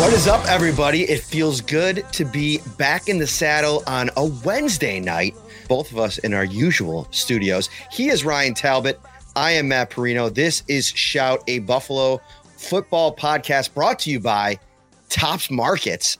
What is up, everybody? It feels good to be back in the saddle on a Wednesday night, both of us in our usual studios. He is Ryan Talbot. I am Matt Perino. This is Shout, a Buffalo football podcast brought to you by Tops Markets.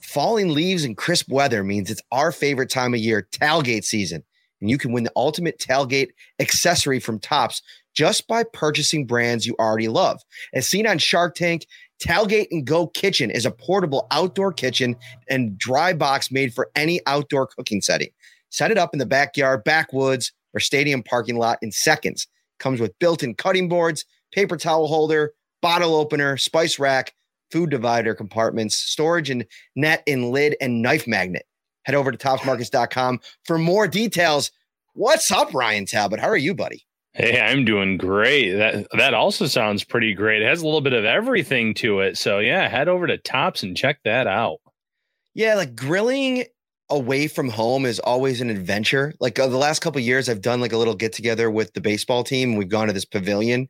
Falling leaves and crisp weather means it's our favorite time of year, tailgate season. And you can win the ultimate tailgate accessory from Tops just by purchasing brands you already love. As seen on Shark Tank, Tailgate and Go Kitchen is a portable outdoor kitchen and dry box made for any outdoor cooking setting. Set it up in the backyard, backwoods, or stadium parking lot in seconds. Comes with built-in cutting boards, paper towel holder, bottle opener, spice rack, food divider compartments, storage and net and lid and knife magnet. Head over to topsmarkets.com for more details. What's up, Ryan Talbot? How are you, buddy? Hey, I'm doing great. That that also sounds pretty great. It has a little bit of everything to it. So yeah, head over to Tops and check that out. Yeah, like grilling away from home is always an adventure. Like uh, the last couple of years, I've done like a little get together with the baseball team. We've gone to this pavilion,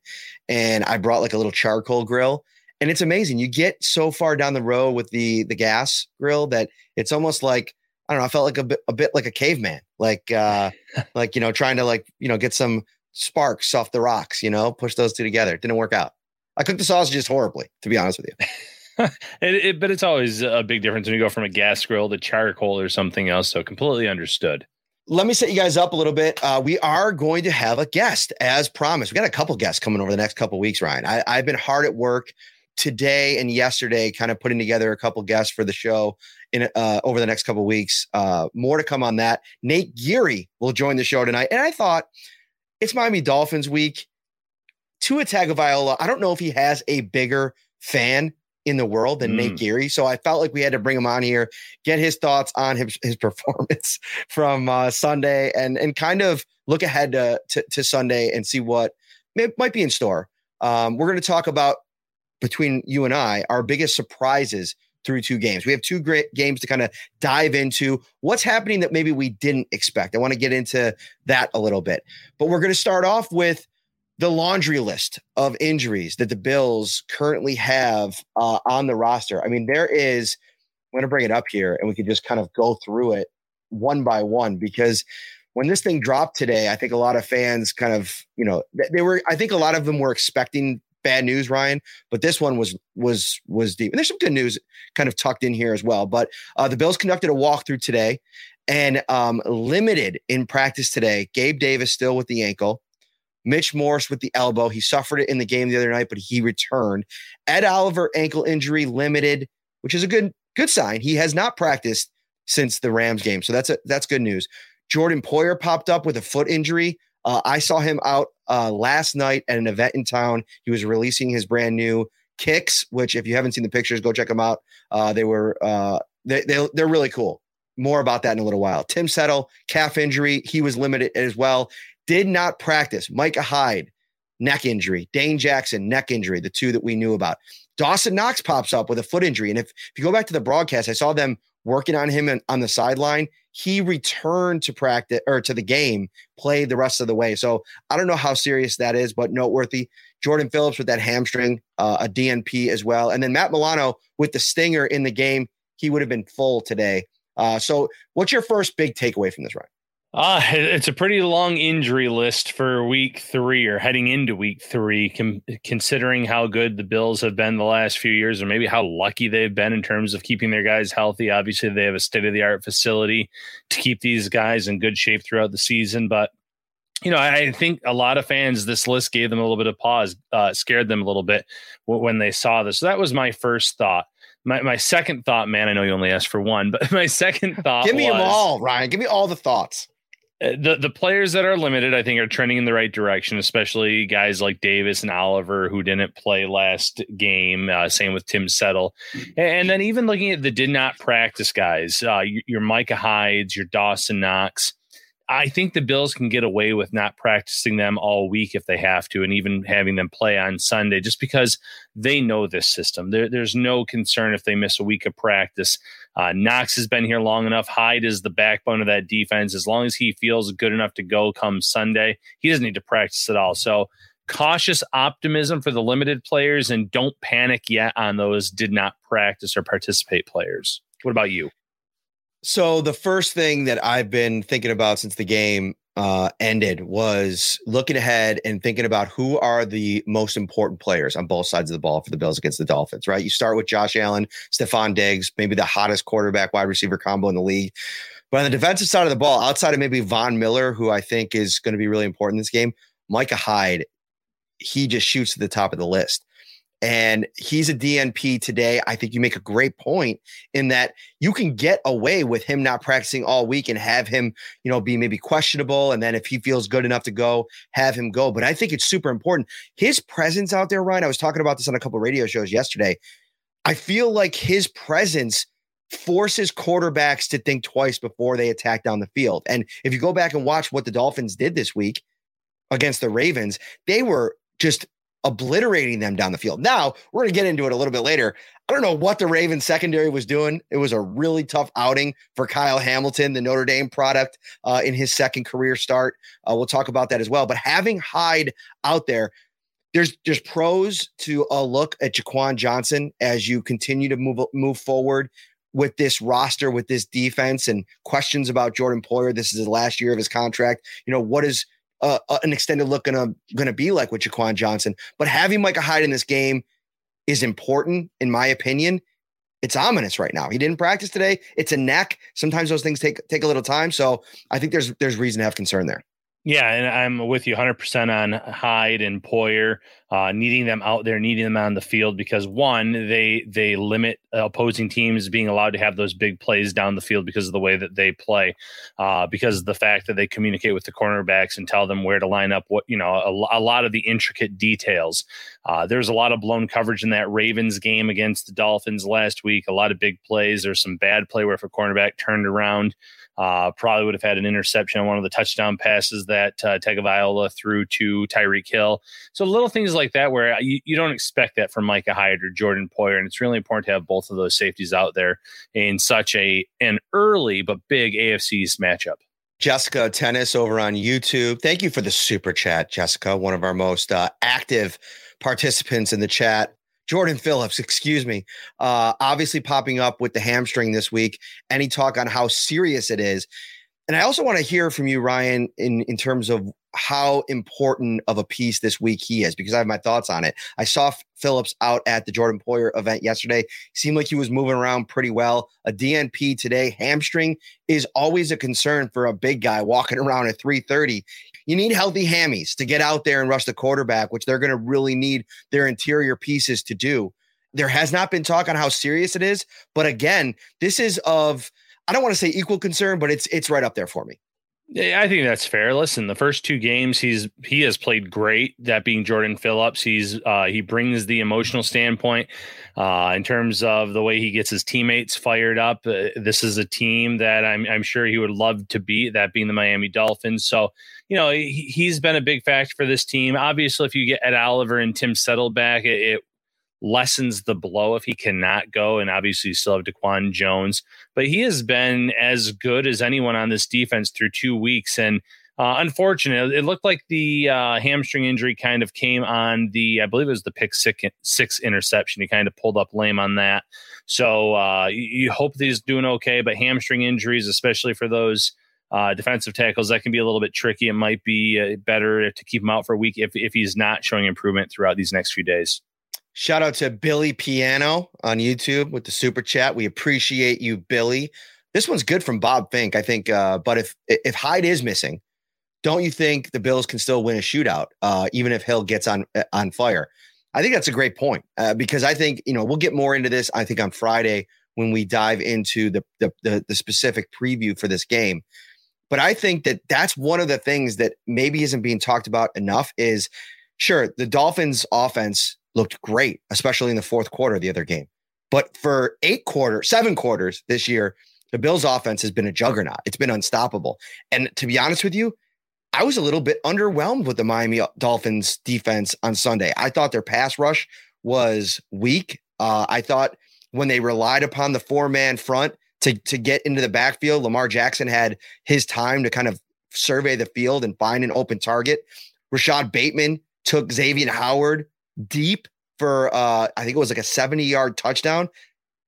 and I brought like a little charcoal grill, and it's amazing. You get so far down the road with the the gas grill that it's almost like I don't know. I felt like a bit a bit like a caveman, like uh like you know trying to like you know get some sparks off the rocks. You know, push those two together. It didn't work out. I cooked the sausages horribly, to be honest with you. It, it, but it's always a big difference when you go from a gas grill to charcoal or something else. So completely understood. let me set you guys up a little bit. Uh, we are going to have a guest as promised. We got a couple guests coming over the next couple weeks, Ryan. I, I've been hard at work today and yesterday, kind of putting together a couple guests for the show in uh, over the next couple weeks. Uh, more to come on that. Nate Geary will join the show tonight, and I thought it's Miami Dolphins week. Tua Tagovailoa, I don't know if he has a bigger fan in the world than Nate Mm. Geary. So I felt like we had to bring him on here, get his thoughts on his, his performance from uh, Sunday and and kind of look ahead to, to, to Sunday and see what may, might be in store. Um, we're going to talk about between you and I our biggest surprises through two games. We have two great games to kind of dive into what's happening that maybe we didn't expect. I want to get into that a little bit, but we're going to start off with the laundry list of injuries that the Bills currently have uh, on the roster. I mean, there is, I'm going to bring it up here and we could just kind of go through it one by one because when this thing dropped today, I think a lot of fans kind of, you know, they were, I think a lot of them were expecting bad news, Ryan, but this one was, was, was deep. And there's some good news kind of tucked in here as well. But uh, the Bills conducted a walkthrough today and um, limited in practice today. Gabe Davis still with the ankle. Mitch Morse with the elbow. He suffered it in the game the other night, but he returned. Ed Oliver ankle injury limited, which is a good good sign. He has not practiced since the Rams game, so that's a, that's good news. Jordan Poyer popped up with a foot injury. Uh, I saw him out uh, last night at an event in town. He was releasing his brand new kicks, which if you haven't seen the pictures, go check them out. Uh, they were uh, they, they they're really cool. More about that in a little while. Tim Settle calf injury. He was limited as well did not practice. Micah Hyde, neck injury. Dane Jackson, neck injury, the two that we knew about. Dawson Knox pops up with a foot injury. And if, if you go back to the broadcast, I saw them working on him on the sideline. He returned to practice or to the game, played the rest of the way. So I don't know how serious that is, but noteworthy. Jordan Phillips with that hamstring, uh, a DNP as well. And then Matt Milano with the stinger in the game. He would have been full today. Uh, so what's your first big takeaway from this, Ryan? Uh, it's a pretty long injury list for week three or heading into week three, com- considering how good the Bills have been the last few years, or maybe how lucky they've been in terms of keeping their guys healthy. Obviously, they have a state of the art facility to keep these guys in good shape throughout the season. But, you know, I think a lot of fans, this list gave them a little bit of pause, uh, scared them a little bit when they saw this. So that was my first thought my, my second thought, man, I know you only asked for one, but my second thought Give me was, them all, Ryan. Give me all the thoughts. Uh, the the players that are limited, I think, are trending in the right direction. Especially guys like Davis and Oliver who didn't play last game. Uh, same with Tim Settle, and then even looking at the did not practice guys, uh, your, Micah Hydes, your Dawson Knox. I think the Bills can get away with not practicing them all week if they have to, and even having them play on Sunday, just because they know this system. There, there's no concern if they miss a week of practice. Uh, Knox has been here long enough. Hyde is the backbone of that defense. As long as he feels good enough to go come Sunday, he doesn't need to practice at all. So, cautious optimism for the limited players, and don't panic yet on those did not practice or participate players. What about you? So the first thing that I've been thinking about since the game uh, ended was looking ahead and thinking about who are the most important players on both sides of the ball for the Bills against the Dolphins. Right, you start with Josh Allen, Stefon Diggs, maybe the hottest quarterback wide receiver combo in the league. But on the defensive side of the ball, outside of maybe Von Miller, who I think is going to be really important in this game, Micah Hyde, he just shoots to the top of the list and he's a DNP today. I think you make a great point in that you can get away with him not practicing all week and have him, you know, be maybe questionable. And then if he feels good enough to go, have him go. But I think it's super important. His presence out there, Ryan, I was talking about this on a couple radio shows yesterday. I feel like his presence forces quarterbacks to think twice before they attack down the field. And if you go back and watch what the Dolphins did this week against the Ravens, they were just obliterating them down the field. Now, we're going to get into it a little bit later. I don't know what the Ravens secondary was doing. It was a really tough outing for Kyle Hamilton, the Notre Dame product, uh, in his second career start. Uh, we'll talk about that as well. But having Hyde out there, there's there's pros to a look at Jaquan Johnson as you continue to move move forward with this roster, with this defense, and questions about Jordan Poyer. This is the last year of his contract. You know what is uh, an extended look gonna gonna be like with Jaquan Johnson. But having Micah Hyde in this game is important, in my opinion. It's ominous right now. He didn't practice today. It's a neck. Sometimes those things take take a little time. So I think there's there's reason to have concern there. Yeah, and I'm with you 100% on Hyde and Poyer, uh, needing them out there, needing them on the field because one, they they limit opposing teams being allowed to have those big plays down the field because of the way that they play, uh, because of the fact that they communicate with the cornerbacks and tell them where to line up. What you know, a, a lot of the intricate details. Uh, there's a lot of blown coverage in that Ravens game against the Dolphins last week. A lot of big plays. There's some bad play where if a cornerback turned around. Uh, probably would have had an interception on one of the touchdown passes that uh, Tagovailoa threw to Tyreek Hill. So little things like that where you, you don't expect that from Micah Hyde or Jordan Poyer, and it's really important to have both of those safeties out there in such a an early but big AFC matchup. Jessica Tennis over on YouTube. Thank you for the super chat, Jessica, one of our most uh, active participants in the chat. Jordan Phillips, excuse me, uh, obviously popping up with the hamstring this week. Any talk on how serious it is? And I also want to hear from you, Ryan, in, in terms of how important of a piece this week he is, because I have my thoughts on it. I saw Phillips out at the Jordan Poyer event yesterday. Seemed like he was moving around pretty well. A DNP today, hamstring is always a concern for a big guy walking around at 330 you need healthy hammies to get out there and rush the quarterback, which they're going to really need their interior pieces to do. There has not been talk on how serious it is, but again, this is of I don't want to say equal concern, but it's it's right up there for me. Yeah, I think that's fair. Listen, the first two games he's he has played great. That being Jordan Phillips, he's uh, he brings the emotional standpoint uh, in terms of the way he gets his teammates fired up. Uh, this is a team that I'm I'm sure he would love to beat. That being the Miami Dolphins. So you know he, he's been a big factor for this team. Obviously, if you get Ed Oliver and Tim Settle back, it, it lessens the blow if he cannot go. And obviously, you still have Daquan Jones, but he has been as good as anyone on this defense through two weeks. And uh, it looked like the uh, hamstring injury kind of came on the, I believe it was the pick six, six interception. He kind of pulled up lame on that. So uh, you, you hope that he's doing okay, but hamstring injuries, especially for those uh, defensive tackles, that can be a little bit tricky. It might be uh, better to keep him out for a week if, if he's not showing improvement throughout these next few days. Shout out to Billy Piano on YouTube with the super chat. We appreciate you, Billy. This one's good from Bob Fink, I think. Uh, but if if Hyde is missing, don't you think the Bills can still win a shootout, uh, even if Hill gets on on fire? I think that's a great point uh, because I think you know we'll get more into this. I think on Friday when we dive into the, the the the specific preview for this game. But I think that that's one of the things that maybe isn't being talked about enough. Is sure the Dolphins' offense looked great, especially in the fourth quarter of the other game. But for eight quarters, seven quarters this year, the Bills' offense has been a juggernaut. It's been unstoppable. And to be honest with you, I was a little bit underwhelmed with the Miami Dolphins defense on Sunday. I thought their pass rush was weak. Uh, I thought when they relied upon the four man front to, to get into the backfield, Lamar Jackson had his time to kind of survey the field and find an open target. Rashod Bateman took Xavien Howard deep for uh, I think it was like a 70 yard touchdown.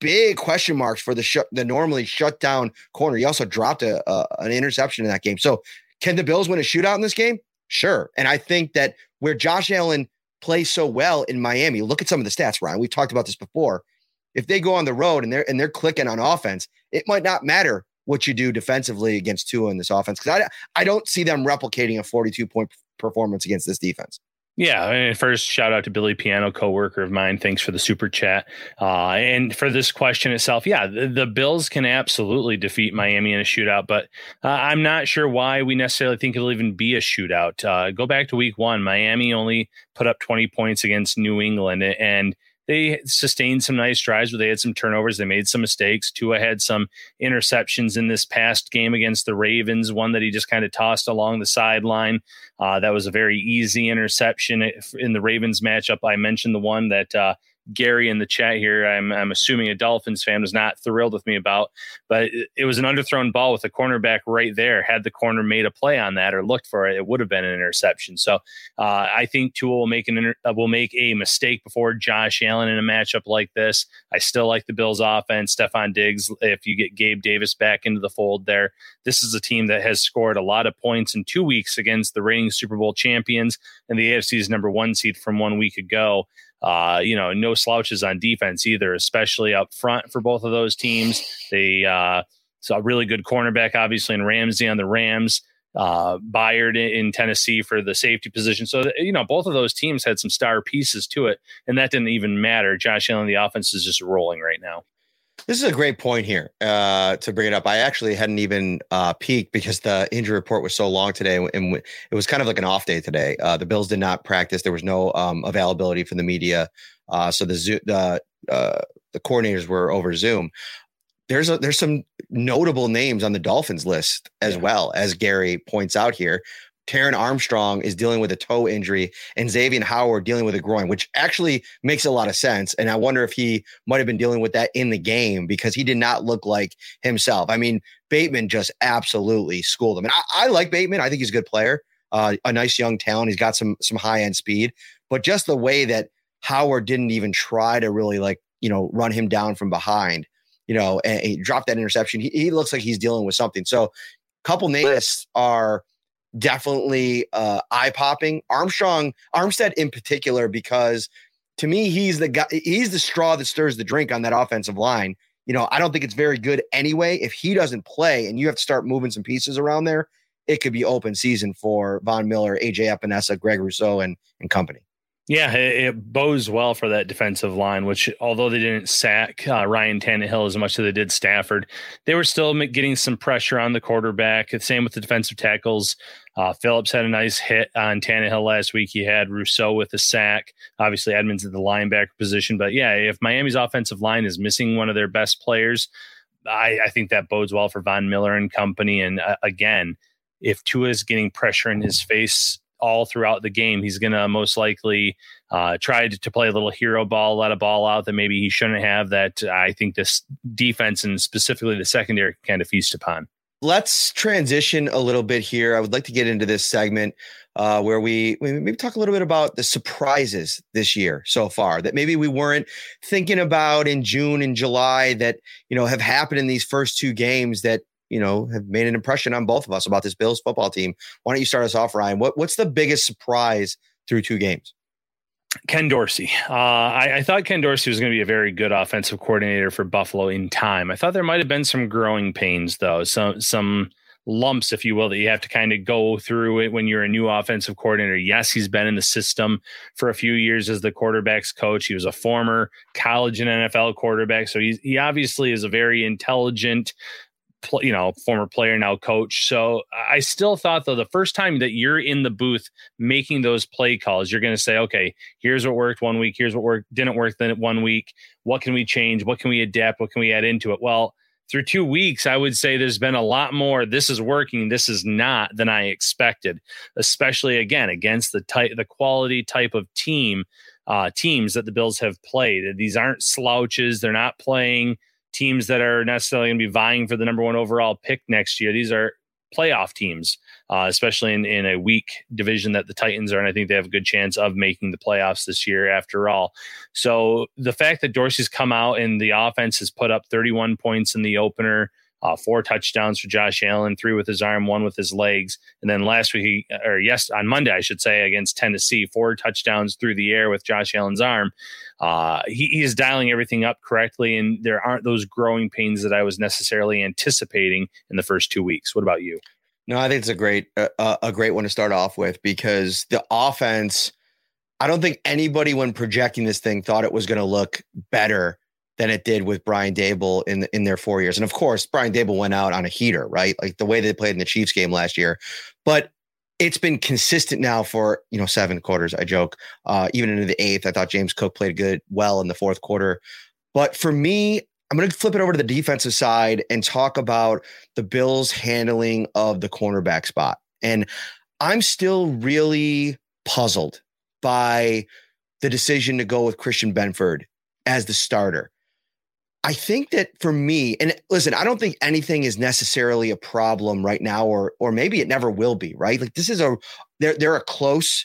Big question marks for the sh- the normally shut down corner. He also dropped a, a, an interception in that game. So can the Bills win a shootout in this game? Sure. And I think that where Josh Allen plays so well in Miami, look at some of the stats, Ryan. We've talked about this before. If they go on the road and they're and they're clicking on offense, it might not matter what you do defensively against Tua in this offense because I I don't see them replicating a 42 point performance against this defense. Yeah, and first shout out to Billy Piano, coworker of mine. Thanks for the super chat. Uh, and for this question itself, yeah, the, the, Bills can absolutely defeat Miami in a shootout, but uh, I'm not sure why we necessarily think it'll even be a shootout. Uh, go back to Week One, Miami only put up 20 points against New England, and they sustained some nice drives where they had some turnovers. They made some mistakes. Tua had some interceptions in this past game against the Ravens, one that he just kind of tossed along the sideline. Uh, that was a very easy interception in the Ravens matchup. I mentioned the one that uh, Gary in the chat here, I'm, I'm assuming a Dolphins fan was not thrilled with me about, but it, it, was an underthrown ball with a cornerback right there. Had the corner made a play on that or looked for it, it would have been an interception. So uh, I think Tua will make an inter- uh, will make a mistake before Josh Allen in a matchup like this. I still like the Bills' offense. Stefon Diggs, if you get Gabe Davis back into the fold there, this is a team that has scored a lot of points in two weeks against the reigning Super Bowl champions and the AFC's number one seed from one week ago. Uh, you know, no slouches on defense either, especially up front for both of those teams. They uh, saw a really good cornerback, obviously, in Ramsey on the Rams. Uh, Byard in Tennessee for the safety position. So, you know, both of those teams had some star pieces to it, and that didn't even matter. Josh Allen, the offense is just rolling right now. This is a great point here uh, to bring it up. I actually hadn't even uh, peeked because the injury report was so long today, and it was kind of like an off day today. Uh, the Bills did not practice. There was no um, availability for the media, uh, so the the uh, the coordinators were over Zoom. There's a, there's some notable names on the Dolphins list as yeah. well as Gary points out here. Terron Armstrong is dealing with a toe injury and Xavien Howard dealing with a groin, which actually makes a lot of sense. And I wonder if he might have been dealing with that in the game because he did not look like himself. I mean, Bateman just absolutely schooled him. And I, I like Bateman. I think he's a good player, uh, a nice young talent. He's got some some high end speed, but just the way that Howard didn't even try to really like, you know, run him down from behind, you know, and he dropped that interception. He, he looks like he's dealing with something. So, couple names are – definitely uh, eye popping. Armstrong, Armstead in particular, because to me, he's the guy, he's the straw that stirs the drink on that offensive line. You know, I don't think it's very good anyway. If he doesn't play and you have to start moving some pieces around there, it could be open season for Von Miller, AJ Epenesa, Greg Rousseau, and and company. Yeah, it, it, bows well for that defensive line, which although they didn't sack uh, Ryan Tannehill as much as they did Stafford, they were still getting some pressure on the quarterback. Same with the defensive tackles. Uh, Phillips had a nice hit on Tannehill last week. He had Rousseau with a sack. Obviously, Edmunds at the linebacker position. But yeah, if Miami's offensive line is missing one of their best players, I, I think that bodes well for Von Miller and company. And uh, again, if Tua is getting pressure in his face all throughout the game. He's going to most likely uh, try to, play a little hero ball, let a ball out that maybe he shouldn't have. That I think this defense and specifically the secondary kind of feast upon. Let's transition a little bit here. I would like to get into this segment uh, where we, we maybe talk a little bit about the surprises this year so far that maybe we weren't thinking about in June and July that you know have happened in these first two games that you know, have made an impression on both of us about this Bills football team. Why don't you start us off, Ryan? What what's the biggest surprise through two games? Ken Dorsey. Uh, I, I, thought Ken Dorsey was going to be a very good offensive coordinator for Buffalo in time. I thought there might have been some growing pains, though, some some lumps, if you will, that you have to kind of go through it when you're a new offensive coordinator. Yes, he's been in the system for a few years as the quarterbacks coach. He was a former college and NFL quarterback, so he's, he obviously is a very intelligent, you know, former player now coach. So I still thought though the first time that you're in the booth making those play calls, you're going to say, okay, here's what worked one week, here's what worked didn't work then one week. What can we change? What can we adapt? What can we add into it? Well, through two weeks, I would say there's been a lot more. This is working. This is not than I expected, especially again against the type, the quality type of team, uh, teams that the Bills have played. These aren't slouches. They're not playing teams that are necessarily going to be vying for the number one overall pick next year. These are playoff teams, uh, especially in, in a weak division that the Titans are. And I think they have a good chance of making the playoffs this year after all. So the fact that Dorsey's come out and the offense has put up 31 points in the opener, uh, four touchdowns for Josh Allen, three with his arm, one with his legs. And then last week, or yes, on Monday, I should say, against Tennessee, four touchdowns through the air with Josh Allen's arm. Uh, he, he is dialing everything up correctly, and there aren't those growing pains that I was necessarily anticipating in the first two weeks. What about you? No, I think it's a great uh, a great one to start off with because the offense. I don't think anybody, when projecting this thing, thought it was going to look better than it did with Brian Daboll in in their four years. And of course, Brian Daboll went out on a heater, right? Like the way they played in the Chiefs game last year. But it's been consistent now for you know seven quarters. I joke, uh, even into the eighth. I thought James Cook played good, well in the fourth quarter. But for me, I'm going to flip it over to the defensive side and talk about the Bills' handling of the cornerback spot. And I'm still really puzzled by the decision to go with Christian Benford as the starter. I think that for me, and listen, I don't think anything is necessarily a problem right now, or or maybe it never will be, right? Like this is a they're they're a close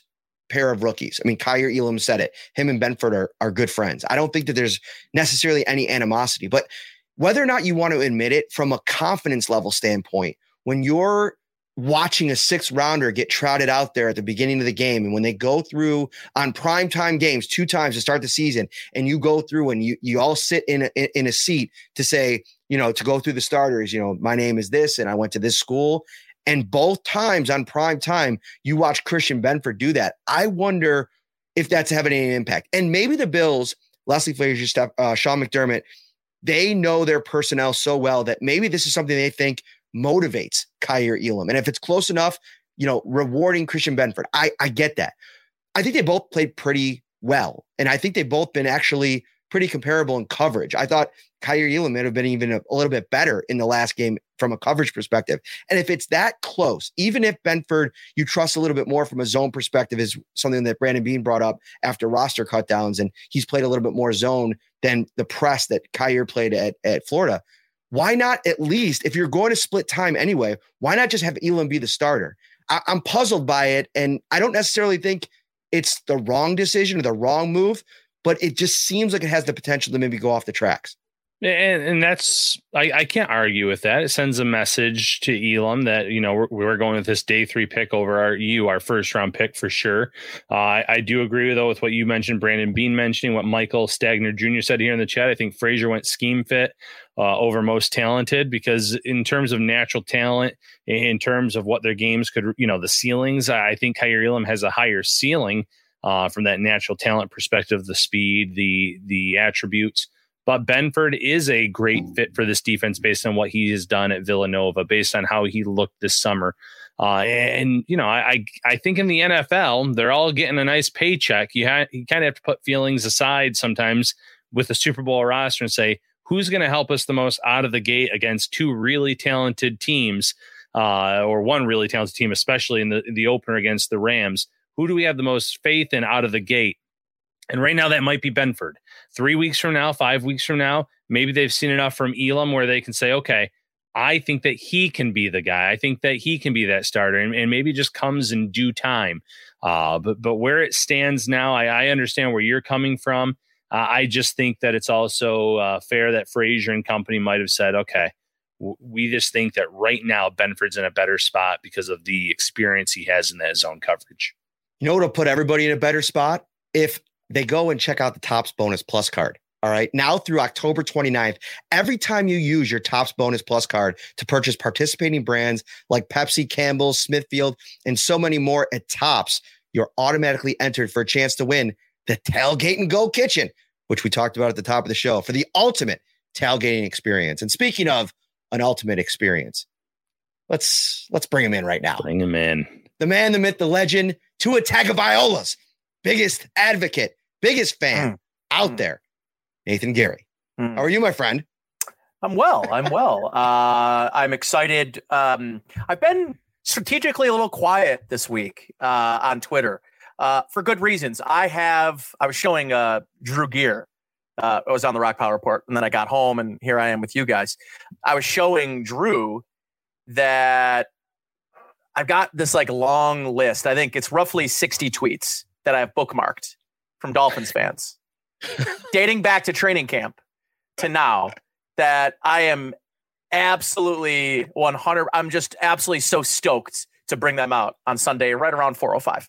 pair of rookies. I mean, Kaiir Elam said it. Him and Benford are, are good friends. I don't think that there's necessarily any animosity, but whether or not you want to admit it from a confidence level standpoint, when you're watching a six rounder get trotted out there at the beginning of the game. And when they go through on prime time games two times to start the season, and you go through and you you all sit in a, in a seat to say, you know, to go through the starters, you know, my name is this and I went to this school. And both times on prime time, you watch Christian Benford do that. I wonder if that's having any impact. And maybe the Bills, Leslie Frazier, uh, Sean McDermott, they know their personnel so well that maybe this is something they think motivates Kaiir Elam. And if it's close enough, you know, rewarding Christian Benford, I, I get that. I think they both played pretty well. And I think they've both been actually pretty comparable in coverage. I thought Kaiir Elam might have been even a, a, little bit better in the last game from a coverage perspective. And if it's that close, even if Benford you trust a little bit more from a zone perspective, is something that Brandon Bean brought up after roster cutdowns, and he's played a little bit more zone than the press that Kaiir played at, at Florida why not at least, if you're going to split time anyway, why not just have Elam be the starter? I, I'm puzzled by it. And I don't necessarily think it's the wrong decision or the wrong move, but it just seems like it has the potential to maybe go off the tracks. And, and that's I, I can't argue with that. It sends a message to Elam that you know we're, we're going with this day three pick over our you our first round pick for sure. Uh, I, I do agree though with what you mentioned, Brandon Bean mentioning what Michael Stagner Jr. said here in the chat. I think Frazier went scheme fit uh, over most talented because in terms of natural talent, in terms of what their games could you know the ceilings, I think Kaiir Elam has a higher ceiling uh, from that natural talent perspective, the speed, the the attributes. But Benford is a great fit for this defense based on what he has done at Villanova, based on how he looked this summer. Uh, and you know, I I think in the NFL they're all getting a nice paycheck. You ha- you kind of have to put feelings aside sometimes with a Super Bowl roster and say who's going to help us the most out of the gate against two really talented teams, uh, or one really talented team, especially in the in the opener against the Rams. Who do we have the most faith in out of the gate? And right now, that might be Benford. Three weeks from now, five weeks from now, maybe they've seen enough from Elam where they can say, okay, I think that he can be the guy. I think that he can be that starter, and, and maybe just comes in due time. Uh, but but where it stands now, I, I understand where you're coming from. Uh, I just think that it's also uh, fair that Frazier and company might have said, okay, we just think that right now Benford's in a better spot because of the experience he has in that zone coverage. You know what'll put everybody in a better spot? If they go and check out the Tops Bonus Plus card. All right. Now through October 29th, every time you use your Tops Bonus Plus card to purchase participating brands like Pepsi, Campbell, Smithfield, and so many more at Tops, you're automatically entered for a chance to win the Tailgate and Go Kitchen, which we talked about at the top of the show for the ultimate tailgating experience. And speaking of an ultimate experience, let's let's bring him in right now. Bring him in. The man, the myth, the legend, Tua Tagovailoa's biggest advocate, biggest fan Mm. out Mm. there, Nathan Gary. Mm. How are you, my friend? I'm well. I'm well. Uh, I'm excited. Um, I've been strategically a little quiet this week uh, on Twitter uh, for good reasons. I have. I was showing uh, Drew Gear. Uh, I was on the Rock Power Report, and then I got home, and here I am with you guys. I was showing Drew that I've got this like long list. I think it's roughly 60 tweets that I have bookmarked from Dolphins fans, dating back to training camp to now that I am absolutely 100 I'm just absolutely so stoked to bring them out on Sunday right around 405.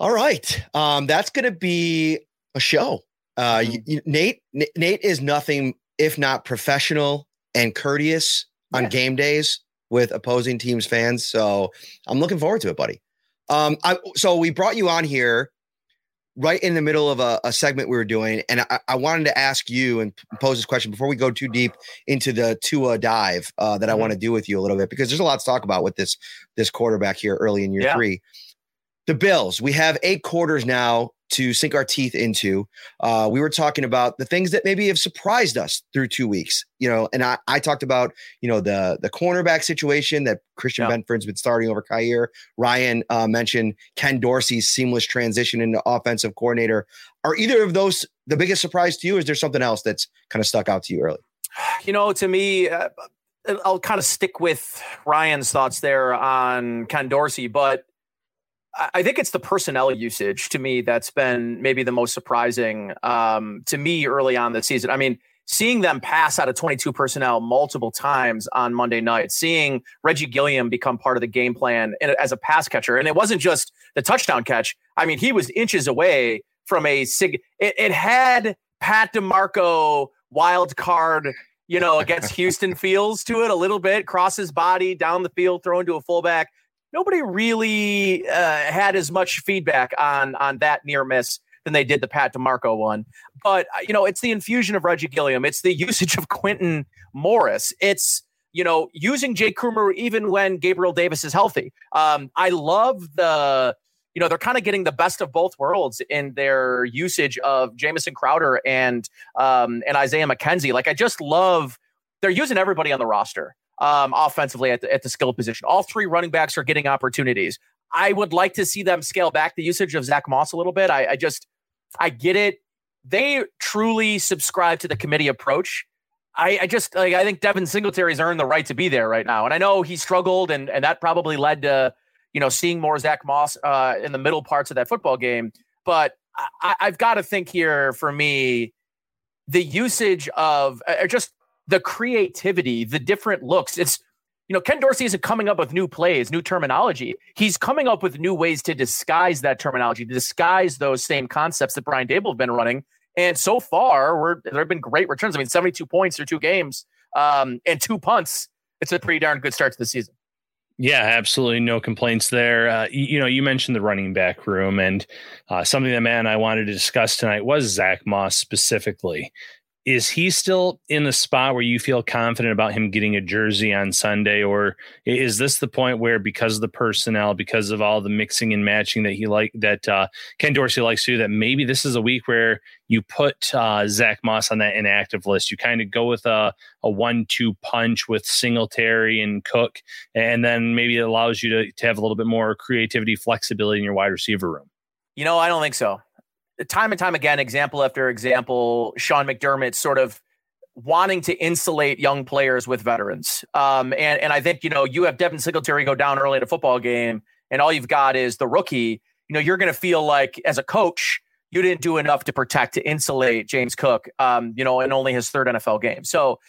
All right. Um, that's going to be a show. Uh, you- you- Nate, N- Nate is nothing if not professional and courteous on Yeah. game days with opposing teams' fans. So I'm looking forward to it, buddy. Um, I, so we brought you on here right in the middle of a, a segment we were doing, and I, I wanted to ask you and pose this question before we go too deep into the Tua dive uh, that I Mhm. want to do with you a little bit because there's a lot to talk about with this this quarterback here early in year Yeah. three. The Bills, we have eight quarters now to sink our teeth into. Uh, we were talking about the things that maybe have surprised us through two weeks, you know, and I, I talked about, you know, the the cornerback situation that Christian Yeah. Benford's been starting over Kaiir. Ryan uh, mentioned Ken Dorsey's seamless transition into offensive coordinator. Are either of those the biggest surprise to you? Or is there something else that's kind of stuck out to you early? You know, to me, uh, I'll kind of stick with Ryan's thoughts there on Ken Dorsey, but I- think it's the personnel usage to me that's been maybe the most surprising um, to me early on this season. I mean, seeing them pass out of 22 personnel multiple times on Monday night, seeing Reggie Gilliam become part of the game plan in- as a pass catcher, and it wasn't just the touchdown catch. I mean, he was inches away from a sig. It, it had Pat DiMarco wild card you know, against Houston feels to it a little bit, cross his body down the field, throw into a fullback. Nobody really uh, had as much feedback on on that near miss than they did the Pat DiMarco one. But uh, you know, it's the infusion of Reggie Gilliam. It's the usage of Quintin Morris. It's you know using Jake Kumerow even when Gabriel Davis is healthy. Um, I love the you know they're kind of getting the best of both worlds in their usage of Jamison Crowder and um, and Isaiah McKenzie. Like I just love they're using everybody on the roster um, offensively at the, at the skill position. All three running backs are getting opportunities. I would like to see them scale back the usage of Zach Moss a little bit. I, I just I get it. They truly subscribe to the committee approach. I, I just like I think Devin Singletary's earned the right to be there right now, and I know he struggled, and and that probably led to you know seeing more Zach Moss uh, in the middle parts of that football game. But I, I've got to think here for me, the usage of uh, just the creativity, the different looks. It's you know Ken Dorsey isn't coming up with new plays, new terminology. He's coming up with new ways to disguise that terminology, to disguise those same concepts that Brian Daboll have been running. And so far, we're, there have been great returns. I mean, 72 points through two games um, and two punts. It's a pretty darn good start to the season. Yeah, absolutely no complaints there. Uh, you, you know, you mentioned the running back room, and uh, something that man I wanted to discuss tonight was Zach Moss specifically. Is he still in the spot where you feel confident about him getting a jersey on Sunday, or is this the point where, because of the personnel, because of all the mixing and matching that he like that uh, Ken Dorsey likes to do, that maybe this is a week where you put uh, Zach Moss on that inactive list? You kind of go with a a one-two punch with Singletary and Cook, and then maybe it allows you to, to have a little bit more creativity, flexibility in your wide receiver room. You know, I don't think so. Time and time again, example after example, Sean McDermott sort of wanting to insulate young players with veterans. Um, and, and I think, you know, you have Devin Singletary go down early in a football game, and all you've got is the rookie. You know, you're going to feel like as a coach, you didn't do enough to protect, to insulate James Cook, um, you know, in only his third NFL game. So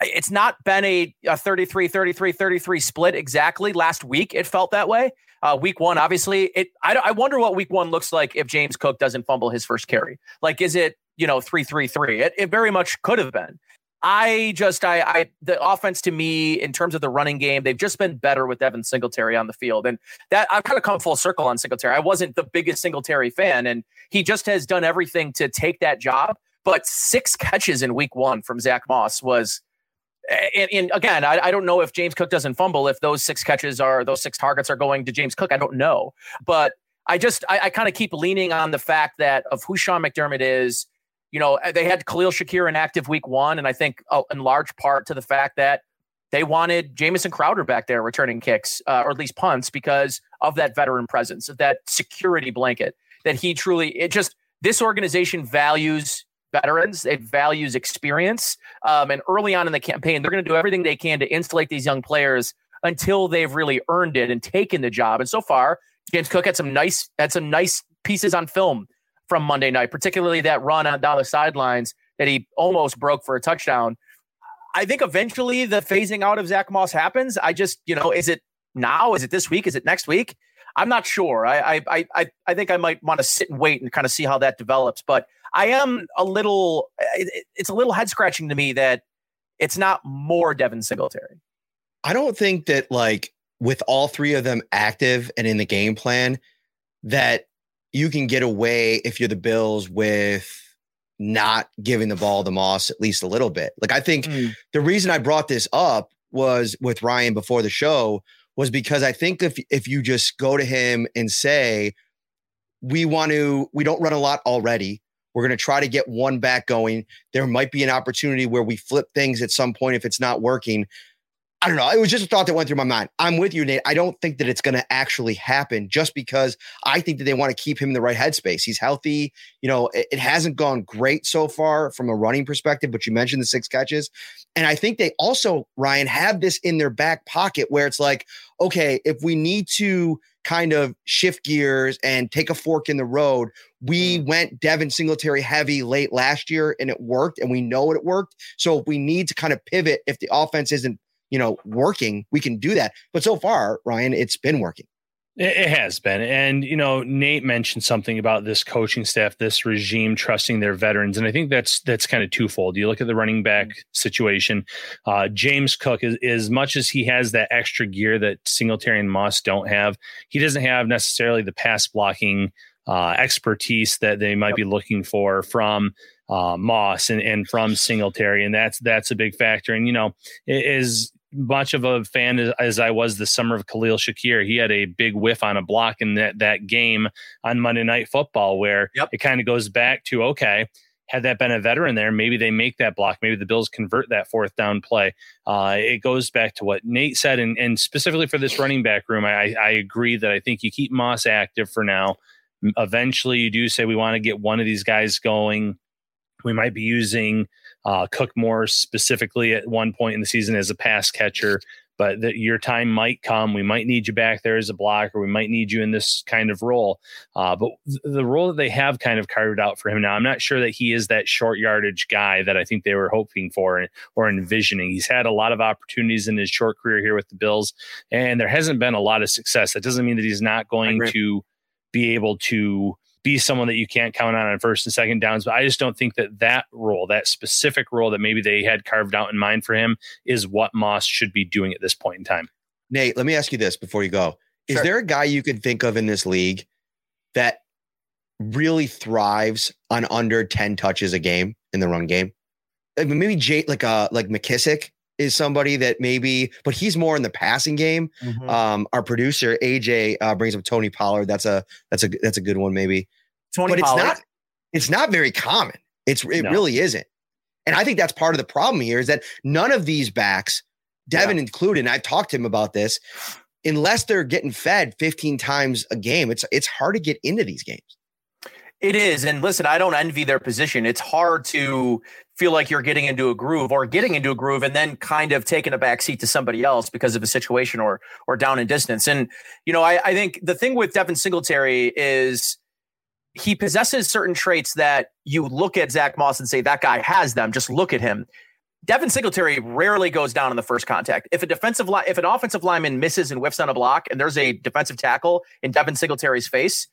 it's not been a, a 33, 33, 33 split exactly. Last week, it felt that way. Uh, week one, obviously, it. I, I wonder what week one looks like if James Cook doesn't fumble his first carry. Like, is it you know three three three? It, it very much could have been. I just I I the offense to me in terms of the running game, they've just been better with Devin Singletary on the field. And that I've kind of come full circle on Singletary. I wasn't the biggest Singletary fan, and he just has done everything to take that job. But six catches in week one from Zach Moss was and, and again, I, I, don't know if James Cook doesn't fumble, if those six catches are those six targets are going to James Cook. I don't know. But I just I, I kind of keep leaning on the fact that of who Sean McDermott is. You know, they had Khalil Shakir in active week one, and I think uh, in large part to the fact that they wanted Jamison Crowder back there returning kicks uh, or at least punts because of that veteran presence, of that security blanket that he truly. It just this organization values veterans. It values experience. Um, and early on in the campaign, they're going to do everything they can to insulate these young players until they've really earned it and taken the job. And so far, James Cook had some nice had some nice pieces on film from Monday night, particularly that run on down the sidelines that he almost broke for a touchdown. I think eventually the phasing out of Zach Moss happens. I just, you know, is it now? Is it this week? Is it next week? I'm not sure. I I I I think I might want to sit and wait and kind of see how that develops. But I am a little. It, it's a little head scratching to me that it's not more Devin Singletary. I don't think that like with all three of them active and in the game plan that you can get away if you're the Bills with not giving the ball to Moss at least a little bit. Like I think mm. the reason I brought this up was with Ryan before the show was because I think if if you just go to him and say we want to we don't run a lot already we're going to try to get one back going. There might be an opportunity where we flip things at some point if it's not working. I don't know. It was just a thought that went through my mind. I'm with you, Nate. I don't think that it's going to actually happen just because I think that they want to keep him in the right headspace. He's healthy. You know, it, it, hasn't gone great so far from a running perspective, but you mentioned the six catches. And I think they also, Ryan, have this in their back pocket where it's like, okay, if we need to kind of shift gears and take a fork in the road. We mm. went Devin Singletary heavy late last year and it worked and we know it worked. So if we need to kind of pivot if the offense isn't, you know, working, we can do that. But so far, Ryan, it's been working. It has been. And, you know, Nate mentioned something about this coaching staff, this regime trusting their veterans. And I think that's that's kind of twofold. You look at the running back mm-hmm. situation. Uh, James Cook, is, as much as he has that extra gear that Singletary and Moss don't have, he doesn't have necessarily the pass blocking uh, expertise that they might be looking for from uh, Moss and, and from Singletary. And that's that's a big factor. And, you know, is much of a fan as, as, I was the summer of Khalil Shakir. He had a big whiff on a block in that, that game on Monday Night Football, where yep. it kind of goes back to okay, had that been a veteran there, maybe they make that block. Maybe the Bills convert that fourth down play. Uh, it goes back to what Nate said, and, and specifically for this running back room, I, I agree that I think you keep Moss active for now. Eventually, you do say we want to get one of these guys going. We might be using uh, Cook more specifically at one point in the season as a pass catcher, but that your time might come. We might need you back there as a blocker. We might need you in this kind of role. Uh, but the role that they have kind of carved out for him now, I'm not sure that he is that short yardage guy that I think they were hoping for or envisioning. He's had a lot of opportunities in his short career here with the Bills, and there hasn't been a lot of success. That doesn't mean that he's not going to be able to be someone that you can't count on on first and second downs. But I just don't think that that role, that specific role that maybe they had carved out in mind for him, is what Moss should be doing at this point in time. Nate, let me ask you this before you go: Is sure. there a guy you could think of in this league that really thrives on under ten touches a game in the run game? I mean, maybe Jay, like uh, like McKissic is somebody that maybe, but he's more in the passing game. Mm-hmm. Um, our producer AJ uh, brings up Tony Pollard. That's a that's a that's a good one, maybe. Tony but Pollard. it's not it's not very common. It's it no. really isn't. And I think that's part of the problem here is that none of these backs, Devin yeah. included, and I've talked to him about this, unless they're getting fed 15 times a game, it's it's hard to get into these games. It is. And listen, I don't envy their position. It's hard to feel like you're getting into a groove or getting into a groove and then kind of taking a back seat to somebody else because of a situation or or down in distance. And, you know, I, I think the thing with Devin Singletary is he possesses certain traits that you look at Zach Moss and say, that guy has them. Just look at him. Devin Singletary rarely goes down in the first contact. If a defensive line, if an offensive lineman misses and whiffs on a block, and there's a defensive tackle in Devin Singletary's face,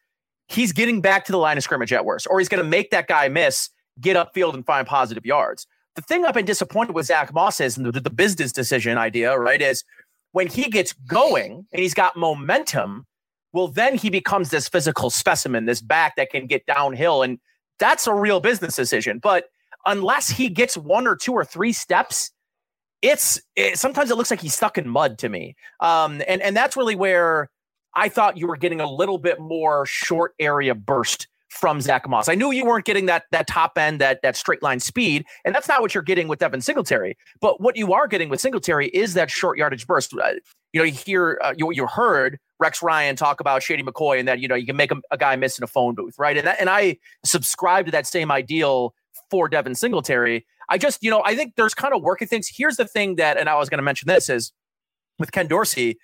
he's getting back to the line of scrimmage at worst, or he's going to make that guy miss, get upfield, and find positive yards. The thing I've been disappointed with Zach Moss is, the, the business decision idea, right, is when he gets going and he's got momentum, well, then he becomes this physical specimen, this back that can get downhill. And that's a real business decision. But unless he gets one or two or three steps, it's it, sometimes it looks like he's stuck in mud to me. Um, and and that's really where I thought you were getting a little bit more short area burst from Zack Moss. I knew you weren't getting that that top end, that that straight line speed, and that's not what you're getting with Devin Singletary. But what you are getting with Singletary is that short yardage burst. Uh, you know, you hear uh, you you heard Rex Ryan talk about Shady McCoy and that you know you can make a, a guy miss in a phone booth, right? And that, and I subscribe to that same ideal for Devin Singletary. I just, you know, I think there's kind of working things. Here's the thing that, and I was going to mention this is with Ken Dorsey,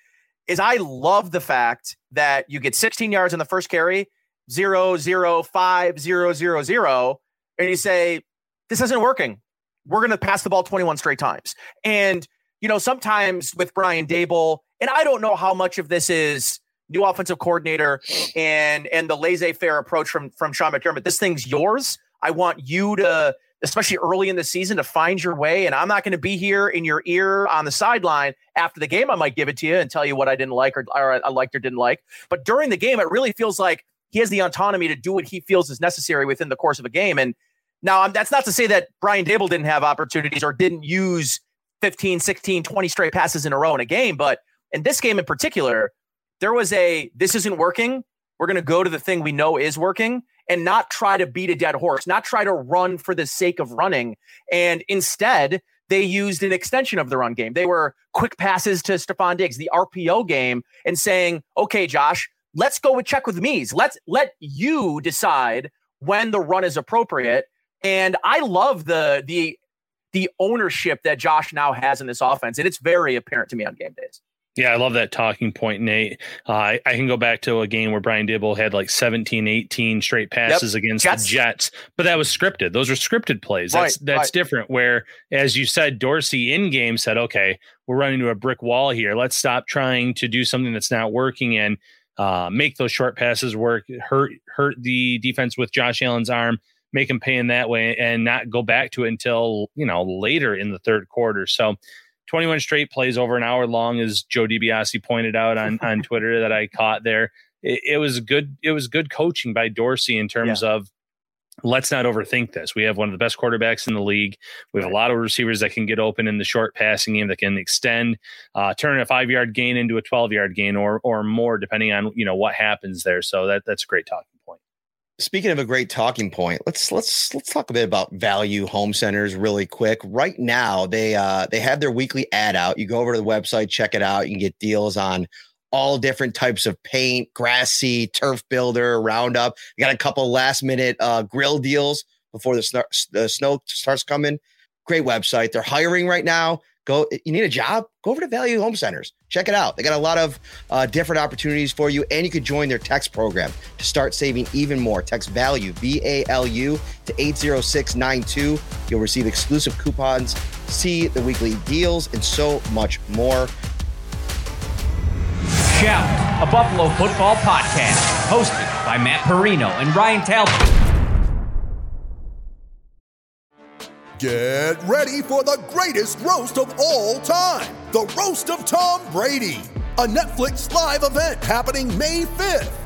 is I love the fact that you get 16 yards in the first carry, zero, zero, five, zero, zero, zero, and you say, this isn't working. We're going to pass the ball 21 straight times. And, you know, sometimes with Brian Daboll, and I don't know how much of this is new offensive coordinator and and the laissez-faire approach from from Sean McDermott. This thing's yours. I want you to, especially early in the season, to find your way. And I'm not going to be here in your ear on the sideline after the game. I might give it to you and tell you what I didn't like or, or I liked or didn't like. But during the game, it really feels like he has the autonomy to do what he feels is necessary within the course of a game. And now that's not to say that Brian Daboll didn't have opportunities or didn't use 15, 16, 20 straight passes in a row in a game. But in this game in particular, there was a this isn't working. We're going to go to the thing we know is working and not try to beat a dead horse, not try to run for the sake of running. And instead, they used an extension of the run game. They were quick passes to Stefon Diggs, the RPO game, and saying, okay, Josh, let's go with check with me's. Let's let you decide when the run is appropriate. And I love the the the ownership that Josh now has in this offense. And it's very apparent to me on game days. Yeah, I love that talking point, Nate. Uh, I, I, can go back to a game where Brian Daboll had like 17, 18 straight passes yep. against Jets. the Jets, but that was scripted. Those are scripted plays. That's right, that's right. different. Where, as you said, Dorsey in game said, "Okay, we're running to a brick wall here. Let's stop trying to do something that's not working and uh, make those short passes work. Hurt hurt the defense with Josh Allen's arm." Make him pay in that way and not go back to it until you know later in the third quarter. So 21 straight plays over an hour long, as Joe DiBiase pointed out on, on Twitter that I caught there. It, it, was good. It was good coaching by Dorsey in terms yeah. of let's not overthink this. We have one of the best quarterbacks in the league. We have a lot of receivers that can get open in the short passing game that can extend, uh, turn a five yard gain into a 12 yard gain or, or more, depending on, you know, what happens there. So that that's a great talking point. Speaking of a great talking point, let's let's let's talk a bit about value home centers really quick. Right now, they uh they have their weekly ad out. You go over to the website, check it out. You can get deals on all different types of paint, grassy, turf builder, roundup. Got a couple last minute uh, grill deals before the, sn- the snow starts coming. Great website. They're hiring right now. Go. You need a job? Go over to Value Home Centers. Check it out. They got a lot of uh, different opportunities for you, and you could join their text program to start saving even more. Text Value V A L U to eight zero six nine two. You'll receive exclusive coupons, see the weekly deals, and so much more. Shout, a Buffalo football podcast hosted by Matt Parrino and Ryan Talbot. Get ready for the greatest roast of all time the Roast of Tom Brady, a Netflix live event happening May 5th.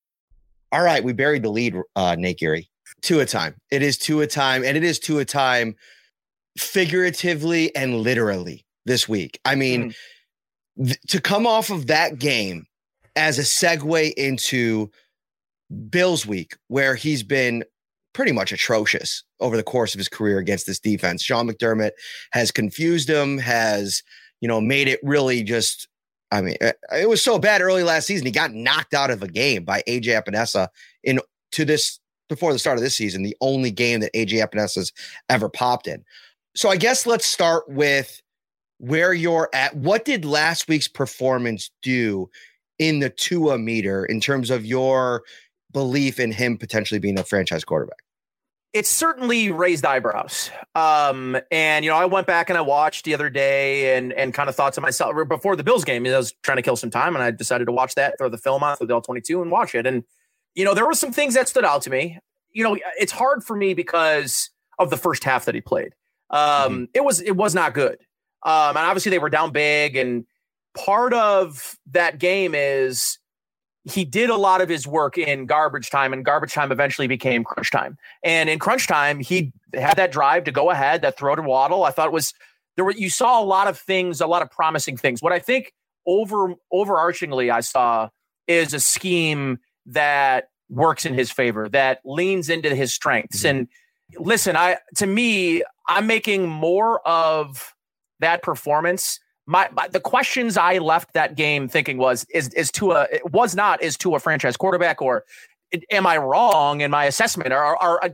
All right, we buried the lead, uh, Nate Geary. Tua time. It is Tua time, and it is Tua time figuratively and literally this week. I mean, mm. th- to come off of that game as a segue into Bills week, where he's been pretty much atrocious over the course of his career against this defense. Sean McDermott has confused him, has, you know, made it really just I mean, uh, it was so bad early last season. He got knocked out of a game by AJ Epenesa in to this before the start of this season, the only game that AJ Epenesa's ever popped in. So I guess let's start with where you're at. What did last week's performance do in the Tua meter in terms of your belief in him potentially being a franchise quarterback? It's certainly raised eyebrows. Um, and you know, I went back and I watched the other day and and kind of thought to myself before the Bills game, I was trying to kill some time and I decided to watch that, throw the film on, throw the all 22 and watch it. And you know, there were some things that stood out to me. You know, it's hard for me because of the first half that he played. Um, mm-hmm. it was it was not good. Um, and obviously they were down big, and part of that game is he did a lot of his work in garbage time, and garbage time eventually became crunch time. And in crunch time, he had that drive to go ahead, that throw to Waddle. I thought it was there were you saw a lot of things, a lot of promising things. What I think over overarchingly I saw is a scheme that works in his favor, that leans into his strengths. Mm-hmm. And listen, I to me, I'm making more of that performance my, my, the questions I left that game thinking was is is Tua was not is Tua franchise quarterback or am I wrong in my assessment? Are are are,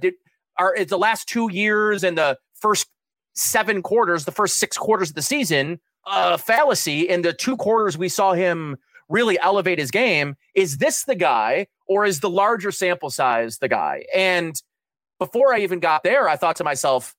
are is the last two years and the first seven quarters, the first six quarters of the season, a fallacy? In the two quarters we saw him really elevate his game. Is this the guy, or is the larger sample size the guy? And before I even got there, I thought to myself,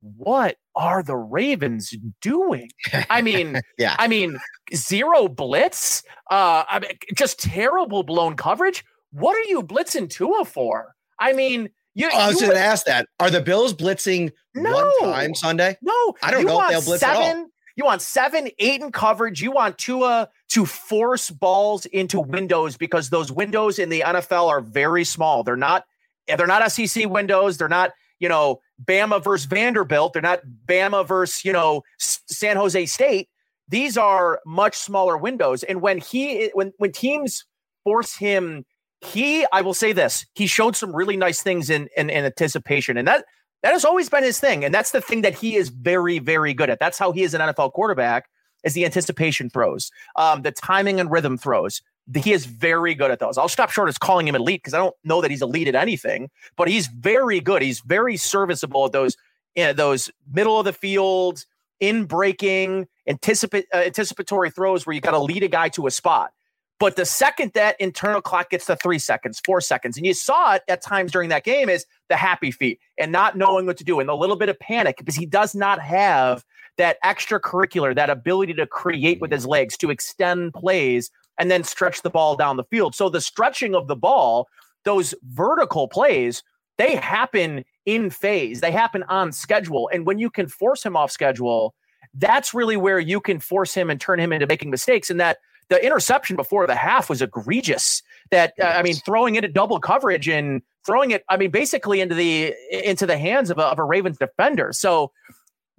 what are the Ravens doing? I mean, yeah, I mean, zero blitz, uh, I mean, just terrible blown coverage. What are you blitzing Tua for? I mean, you, oh, I was going to ask that. Are the Bills blitzing no, one time Sunday? No, I don't you know if they'll blitz seven, at all. You want seven, eight in coverage. You want Tua to force balls into windows because those windows in the NFL are very small. They're not. They're not SEC windows. They're not you know, Bama versus Vanderbilt. They're not Bama versus, you know, San Jose State. These are much smaller windows. And when he when when teams force him, he I will say this, he showed some really nice things in in, in anticipation. And that that has always been his thing. And that's the thing that he is very, very good at. That's how he is an NFL quarterback is the anticipation throws, um, the timing and rhythm throws, he is very good at those. I'll stop short of calling him elite because I don't know that he's elite at anything, but he's very good. He's very serviceable at those you know, those middle of the field in breaking anticipate uh, anticipatory throws where you got to lead a guy to a spot. But the second that internal clock gets to three seconds, four seconds, and you saw it at times during that game, is the happy feet and not knowing what to do and a little bit of panic because he does not have that extracurricular, that ability to create with his legs, to extend plays and then stretch the ball down the field. So the stretching of the ball, those vertical plays, they happen in phase, they happen on schedule. And when you can force him off schedule, that's really where you can force him and turn him into making mistakes. And that the interception before the half was egregious. That uh, I mean, throwing it at double coverage and throwing it, I mean, basically into the into the hands of a, of a Ravens defender. So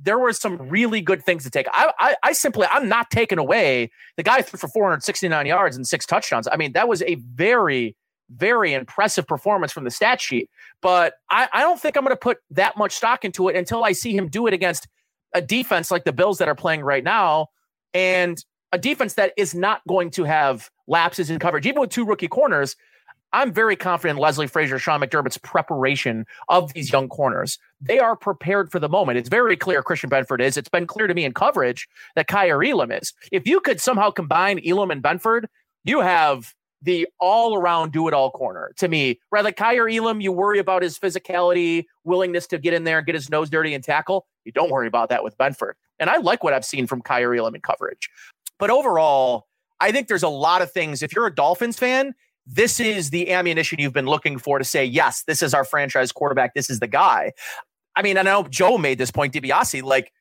there were some really good things to take. I, I, I simply, I'm not taking away the guy threw for 469 yards and six touchdowns. I mean, that was a very, very impressive performance from the stat sheet. But I, I don't think I'm going to put that much stock into it until I see him do it against a defense like the Bills that are playing right now, and a defense that is not going to have lapses in coverage, even with two rookie corners. I'm very confident in Leslie Frazier, Sean McDermott's preparation of these young corners. They are prepared for the moment. It's very clear Christian Benford is. It's been clear to me in coverage that Kaiir Elam is. If you could somehow combine Elam and Benford, you have the all around do it all corner to me. Rather, Kaiir Elam, you worry about his physicality, willingness to get in there and get his nose dirty and tackle. You don't worry about that with Benford. And I like what I've seen from Kaiir Elam in coverage. But overall, I think there's a lot of things. If you're a Dolphins fan, this is the ammunition you've been looking for to say, yes, this is our franchise quarterback. This is the guy. I mean, I know Joe made this point, DiBiase, like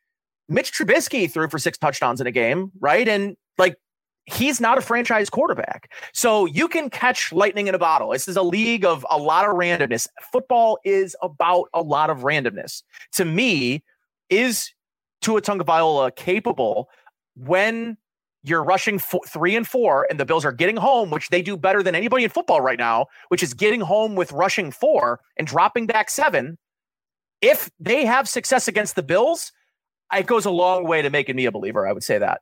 Mitch Trubisky threw for six touchdowns in a game, right? And like he's not a franchise quarterback. So you can catch lightning in a bottle. This is a league of a lot of randomness. Football is about a lot of randomness. To me, is Tua Tagovailoa capable when you're rushing four, three and four, and the Bills are getting home, which they do better than anybody in football right now, which is getting home with rushing four and dropping back seven. If they have success against the Bills, it goes a long way to making me a believer. I would say that.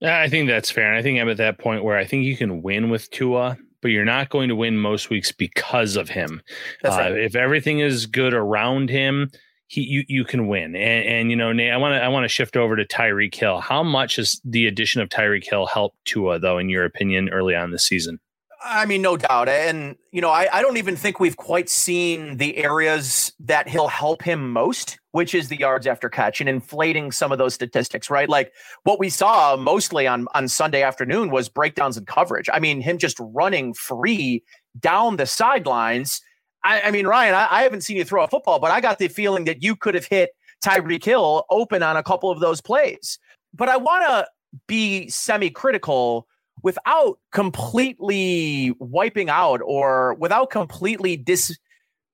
Yeah, I think that's fair. And I think I'm at that point where I think you can win with Tua, but you're not going to win most weeks because of him. Uh. If everything is good around him, he you you can win. And, and you know, Nate, I want to I want to shift over to Tyreek Hill. How much has the addition of Tyreek Hill helped Tua, though, in your opinion, early on this season? I mean, no doubt. And, you know, I, I don't even think we've quite seen the areas that he'll help him most, which is the yards after catch and inflating some of those statistics, right? Like what we saw mostly on, on Sunday afternoon was breakdowns in coverage. I mean, him just running free down the sidelines I, I mean, Ryan, I, I, haven't seen you throw a football, but I got the feeling that you could have hit Tyreek Hill open on a couple of those plays. But I want to be semi critical without completely wiping out or without completely dis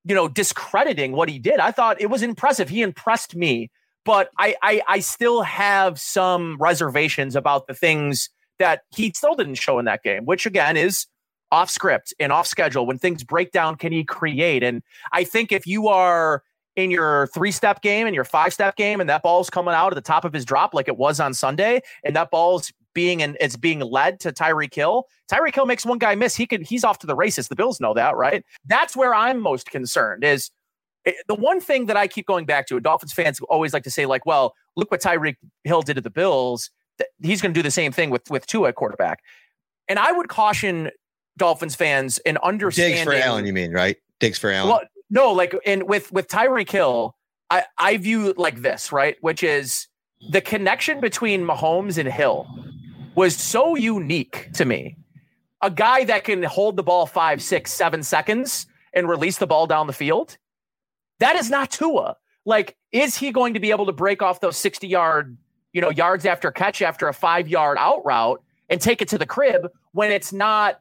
you know discrediting what he did i thought it was impressive he impressed me but I, I i still have some reservations about the things that he still didn't show in that game which again is off script and off schedule when things break down can he create and i think if you are in your three step game and your five step game and that ball's coming out at the top of his drop like it was on sunday and that ball's being and it's being led to Tyreek Hill. Tyreek Hill makes one guy miss. He could he's off to the races. The Bills know that, right? That's where I'm most concerned is eh, the one thing that I keep going back to. Dolphins fans always like to say, like, well, look what Tyreek Hill did to the Bills. He's going to do the same thing with with Tua quarterback. And I would caution Dolphins fans in understanding. Diggs for Allen, you mean, right? Diggs for Allen. Well, no, like, and with with Tyreek Hill, I I view it like this, right? Which is the connection between Mahomes and Hill was so unique to me. A guy that can hold the ball five, six, seven seconds and release the ball down the field. That is not Tua. Like, is he going to be able to break off those 60 yard, you know, yards after catch after a five yard out route and take it to the crib when it's not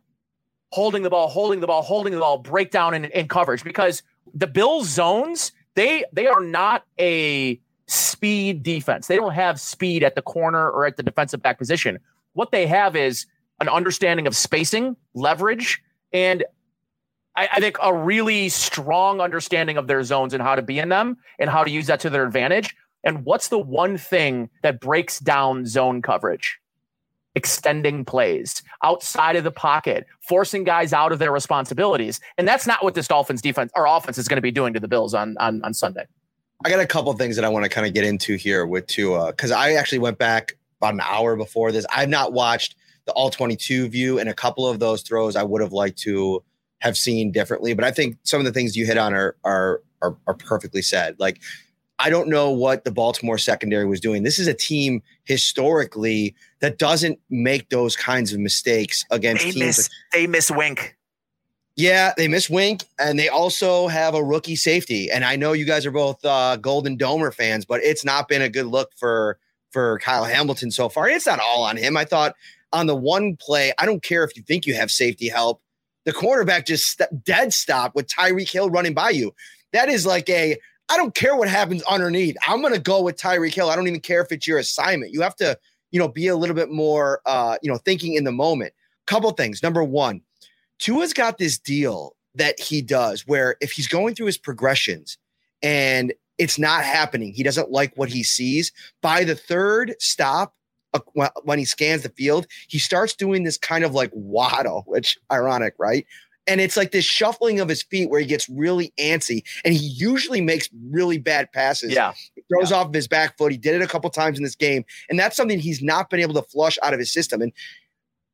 holding the ball, holding the ball, holding the ball, breakdown in, in coverage because the Bills zones, they they are not a speed defense. They don't have speed at the corner or at the defensive back position. What they have is an understanding of spacing, leverage, and I, I think a really strong understanding of their zones and how to be in them and how to use that to their advantage. And what's the one thing that breaks down zone coverage? Extending plays outside of the pocket, forcing guys out of their responsibilities. And that's not what this Dolphins defense or offense is going to be doing to the Bills on on, on Sunday. I got a couple things that I want to kind of get into here with Tua uh, because I actually went back about an hour before this. I've not watched the all 22 view, and a couple of those throws I would have liked to have seen differently. But I think some of the things you hit on are are are, are perfectly said. Like I don't know what the Baltimore secondary was doing. This is a team historically that doesn't make those kinds of mistakes against they teams. Miss, they miss Wink. Yeah, they miss Wink, and they also have a rookie safety. And I know you guys are both uh, Golden Domer fans, but it's not been a good look for for Kyle Hamilton so far. It's not all on him. I thought on the one play, I don't care if you think you have safety help. The quarterback just st- dead stop with Tyreek Hill running by you. That is like a I don't care what happens underneath. I'm going to go with Tyreek Hill. I don't even care if it's your assignment. You have to, you know, be a little bit more, uh, you know, thinking in the moment. Couple things. Number one, Tua's got this deal that he does where if he's going through his progressions and it's not happening, he doesn't like what he sees. By the third stop, uh, when he scans the field, he starts doing this kind of like waddle, which ironic, right? And it's like this shuffling of his feet where he gets really antsy and he usually makes really bad passes. Yeah. He throws yeah. off of his back foot. He did it a couple times in this game. And that's something he's not been able to flush out of his system. And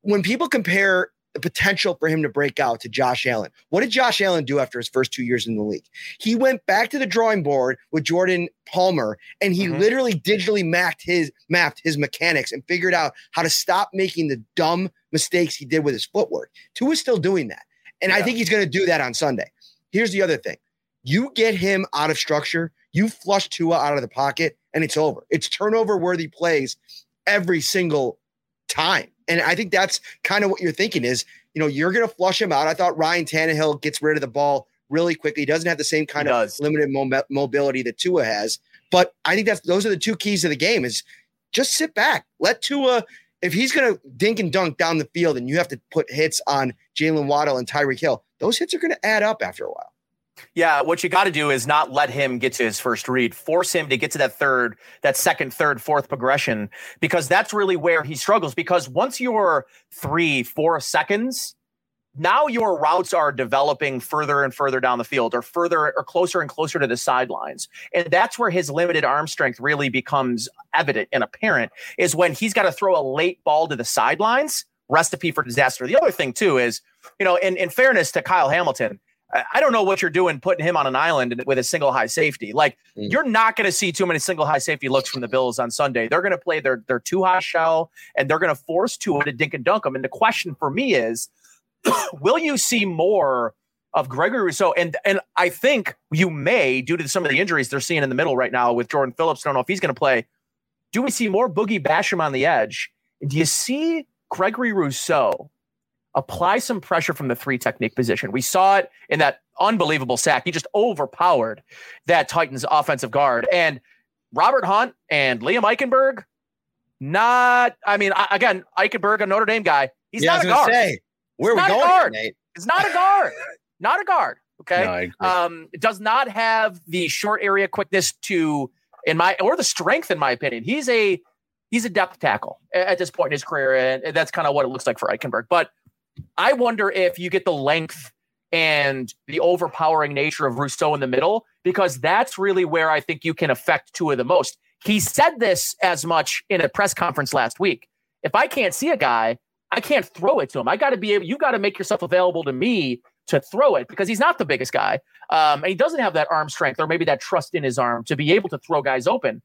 when people compare the potential for him to break out to Josh Allen, what did Josh Allen do after his first two years in the league? He went back to the drawing board with Jordan Palmer and he mm-hmm. literally digitally mapped his mapped his mechanics and figured out how to stop making the dumb mistakes he did with his footwork. Tua is still doing that. And yeah. I think he's going to do that on Sunday. Here's the other thing you get him out of structure, you flush Tua out of the pocket, and it's over. It's turnover worthy plays every single time. And I think that's kind of what you're thinking is, you know, you're going to flush him out. I thought Ryan Tannehill gets rid of the ball really quickly. He doesn't have the same kind He of does. limited mo- mobility that Tua has. But I think that's those are the two keys of the game is just sit back. Let Tua, if he's going to dink and dunk down the field and you have to put hits on Jalen Waddle and Tyreek Hill, those hits are going to add up after a while. Yeah, what you got to do is not let him get to his first read. Force him to get to that third, that second, third, fourth progression, because that's really where he struggles. Because once you're three, four seconds, now your routes are developing further and further down the field or further or closer and closer to the sidelines. And that's where his limited arm strength really becomes evident and apparent is when he's got to throw a late ball to the sidelines. Recipe for disaster. The other thing, too, is, you know, in, in fairness to Kyle Hamilton, I don't know what you're doing putting him on an island with a single high safety. Like Mm. you're not going to see too many single high safety looks from the Bills on Sunday. They're going to play their their two high shell and they're going to force Tua to dink and dunk them. And the question for me is, will you see more of Gregory Rousseau? And and I think you may due to some of the injuries they're seeing in the middle right now with Jordan Phillips. Don't know if he's going to play. Do we see more Boogie Basham on the edge? And do you see Gregory Rousseau apply some pressure from the three technique position? We saw it in that unbelievable sack. He just overpowered that Titans offensive guard. And Robert Hunt and Liam Eichenberg, not, I mean, again, Eichenberg, a Notre Dame guy, he's Yeah, not a guard. say, where are we Not a going, guard. here, Nate? He's not a guard. not a guard. Okay. No, I agree. um, does not have the short area quickness to, in my, or the strength, in my opinion. He's a, he's a depth tackle at this point in his career. And that's kind of what it looks like for Eichenberg. But I wonder if you get the length and the overpowering nature of Rousseau in the middle, because that's really where I think you can affect two of the most. He said this as much in a press conference last week. If I can't see a guy, I can't throw it to him. I got to be able, you got to make yourself available to me to throw it because he's not the biggest guy. Um, and he doesn't have that arm strength or maybe that trust in his arm to be able to throw guys open.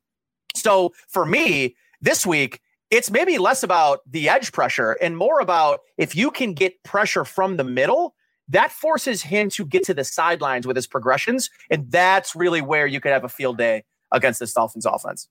So for me, this week, it's maybe less about the edge pressure and more about if you can get pressure from the middle, that forces him to get to the sidelines with his progressions. And that's really where you could have a field day against this Dolphins offense.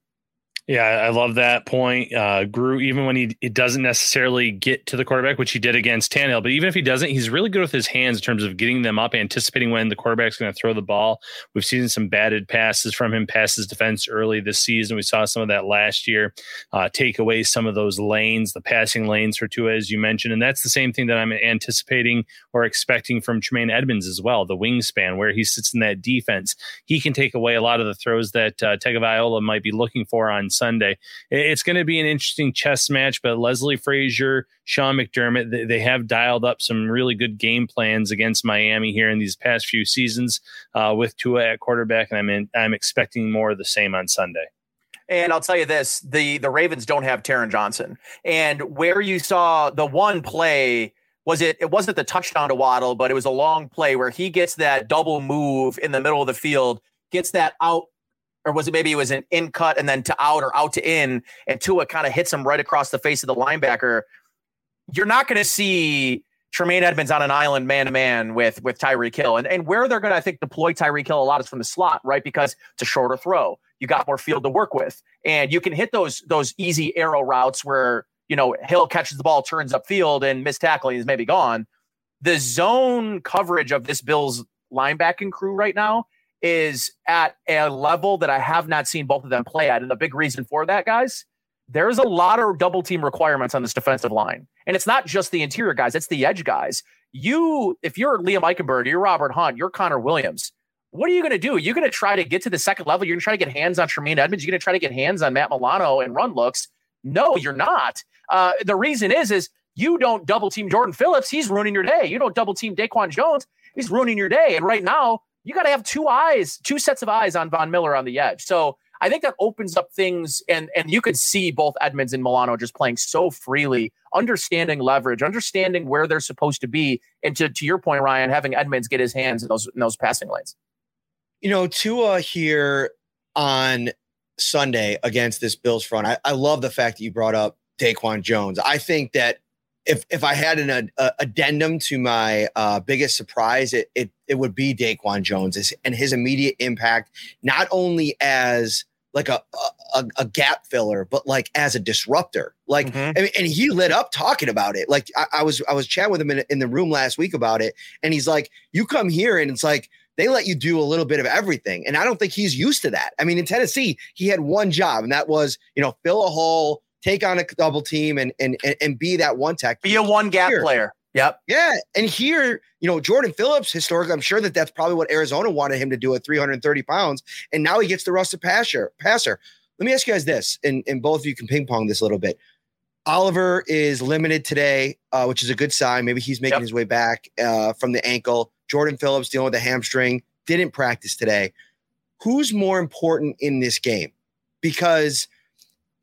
Yeah, I love that point. Uh, Grew, even when he doesn't necessarily get to the quarterback, which he did against Tannehill, but even if he doesn't, he's really good with his hands in terms of getting them up, anticipating when the quarterback's going to throw the ball. We've seen some batted passes from him, passes defense early this season. We saw some of that last year. Uh, take away some of those lanes, the passing lanes for Tua, as you mentioned, and that's the same thing that I'm anticipating or expecting from Tremaine Edmunds as well. The wingspan, where he sits in that defense, he can take away a lot of the throws that uh, Tagovailoa might be looking for on Sunday. It's going to be an interesting chess match, but Leslie Frazier, Sean McDermott, they, have dialed up some really good game plans against Miami here in these past few seasons uh, with Tua at quarterback, and I'm in, I'm expecting more of the same on Sunday. And I'll tell you this: the the Ravens don't have Taron Johnson, and where you saw the one play was it? It wasn't the touchdown to Waddle, but it was a long play where he gets that double move in the middle of the field, gets that out, or was it maybe it was an in cut and then to out or out to in, and Tua kind of hits him right across the face of the linebacker. You're not going to see Tremaine Edmunds on an island man to man with with Tyreek Hill. And, and where they're going to, I think, deploy Tyreek Hill a lot is from the slot, right? Because it's a shorter throw. You got more field to work with. And you can hit those those easy arrow routes where, you know, Hill catches the ball, turns upfield, and missed tackling is maybe gone. The zone coverage of this Bills linebacking crew right now is at a level that I have not seen both of them play at. And the big reason for that, guys, there's a lot of double team requirements on this defensive line. And it's not just the interior guys, it's the edge guys. You, if you're Liam Eichenberg, you're Robert Hunt, you're Connor Williams, what are you going to do? You're going to try to get to the second level. You're going to try to get hands on Tremaine Edmunds. You're going to try to get hands on Matt Milano and run looks. No, you're not. Uh, the reason is, is you don't double team Jordan Phillips. He's ruining your day. You don't double team Daquan Jones. He's ruining your day. And right now, you got to have two eyes, two sets of eyes on Von Miller on the edge. So I think that opens up things, and and you could see both Edmunds and Milano just playing so freely, understanding leverage, understanding where they're supposed to be, and to to your point, Ryan, having Edmunds get his hands in those in those passing lanes. You know, Tua here on Sunday against this Bills front. I, I love the fact that you brought up Daquan Jones. I think that if if I had an a, addendum to my uh, biggest surprise, it, it it would be Daquan Jones and his immediate impact, not only as like a a, a gap filler, but like as a disruptor. Like, mm-hmm. and, and, he lit up talking about it. Like I, I was I was chatting with him in, in the room last week about it, and he's like, "You come here, and it's like." They let you do a little bit of everything. And I don't think he's used to that. I mean, in Tennessee, he had one job, and that was, you know, fill a hole, take on a double team and and and, be that one tech. Be a one gap here. player. Yep. Yeah. And here, you know, Jordan Phillips, historically, I'm sure that that's probably what Arizona wanted him to do at 330 pounds. And now he gets the rusted passer. passer. Let me ask you guys this, and, and both of you can ping pong this a little bit. Oliver is limited today, uh, which is a good sign. Maybe he's making yep. his way back uh, from the ankle. Jordan Phillips dealing with the hamstring, didn't practice today. Who's more important in this game? Because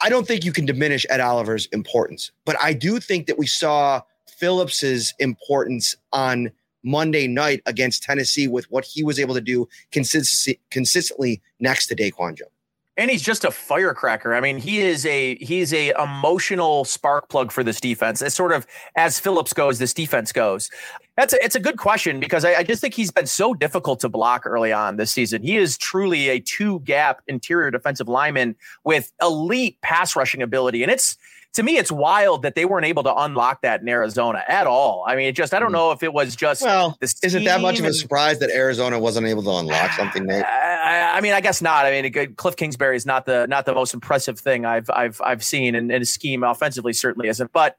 I don't think you can diminish Ed Oliver's importance, but I do think that we saw Phillips's importance on Monday night against Tennessee with what he was able to do consist- consistently next to Daquan Jones and he's just a firecracker. I mean, he is a he's a emotional spark plug for this defense. It's sort of as Phillips goes, this defense goes. That's a, it's a good question because I, I just think he's been so difficult to block early on this season. He is truly a two gap interior defensive lineman with elite pass rushing ability, and it's to me, it's wild that they weren't able to unlock that in Arizona at all. I mean, it just I don't hmm. know if it was just well. Is it that much of a surprise that Arizona wasn't able to unlock something? Nate? I, I mean, I guess not. I mean, Cliff Kingsbury is not the not the most impressive thing I've I've I've seen, and, and his scheme offensively certainly isn't. But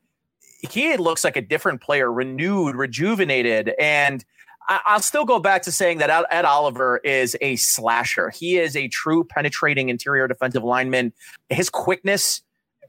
he looks like a different player, renewed, rejuvenated, and. I'll still go back to saying that Ed Oliver is a slasher. He is a true penetrating interior defensive lineman. His quickness,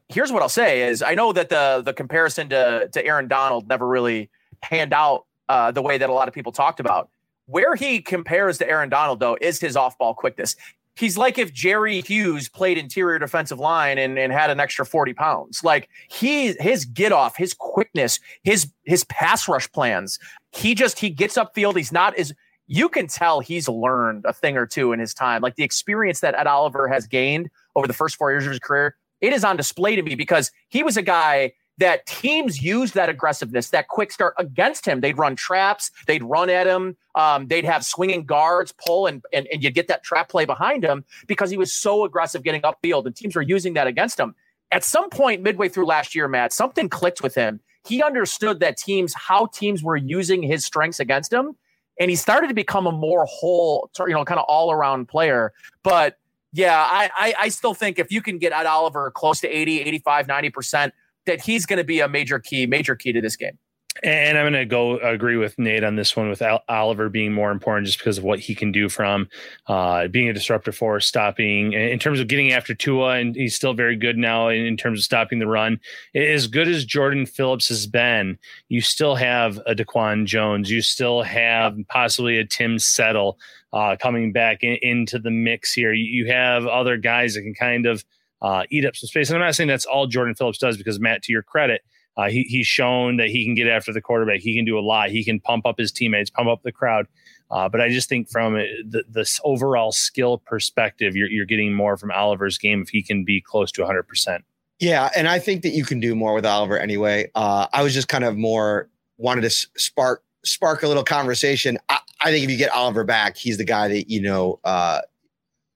here's what I'll say is I know that the the comparison to to Aaron Donald never really panned out uh, the way that a lot of people talked about. Where he compares to Aaron Donald though is his off ball quickness. He's like if Jerry Hughes played interior defensive line and, and had an extra 40 pounds. Like he his get off, his quickness, his his pass rush plans. He just he gets upfield. He's not as you can tell he's learned a thing or two in his time. Like the experience that Ed Oliver has gained over the first four years of his career it is on display to me because he was a guy that teams used that aggressiveness, that quick start against him. They'd run traps, they'd run at him, um, they'd have swinging guards pull, and, and, and you'd get that trap play behind him because he was so aggressive getting upfield, and teams were using that against him. At some point midway through last year, Matt, something clicked with him. He understood that teams, how teams were using his strengths against him, and he started to become a more whole, you know, kind of all around player. But yeah, I, I, I still think if you can get Ed Oliver close to 80, 85, 90%, that he's going to be a major key, major key to this game. And I'm going to go agree with Nate on this one with Al- Oliver being more important just because of what he can do from uh, being a disruptor force, stopping in terms of getting after Tua, and he's still very good now in, in, terms of stopping the run. As good as Jordan Phillips has been, you still have a Daquan Jones, you still have possibly a Tim Settle uh, coming back in, into the mix here. You, you, have other guys that can kind of uh, eat up some space. And I'm not saying that's all Jordan Phillips does because, Matt, to your credit, uh, he, he's shown that he can get after the quarterback. He can do a lot. He can pump up his teammates, pump up the crowd. Uh, but I just think from the this overall skill perspective, you're, you're getting more from Oliver's game if he can be close to 100%. Yeah, and I think that you can do more with Oliver anyway. Uh, I was just kind of more wanted to spark spark a little conversation. I, I think if you get Oliver back, he's the guy that you know. Uh,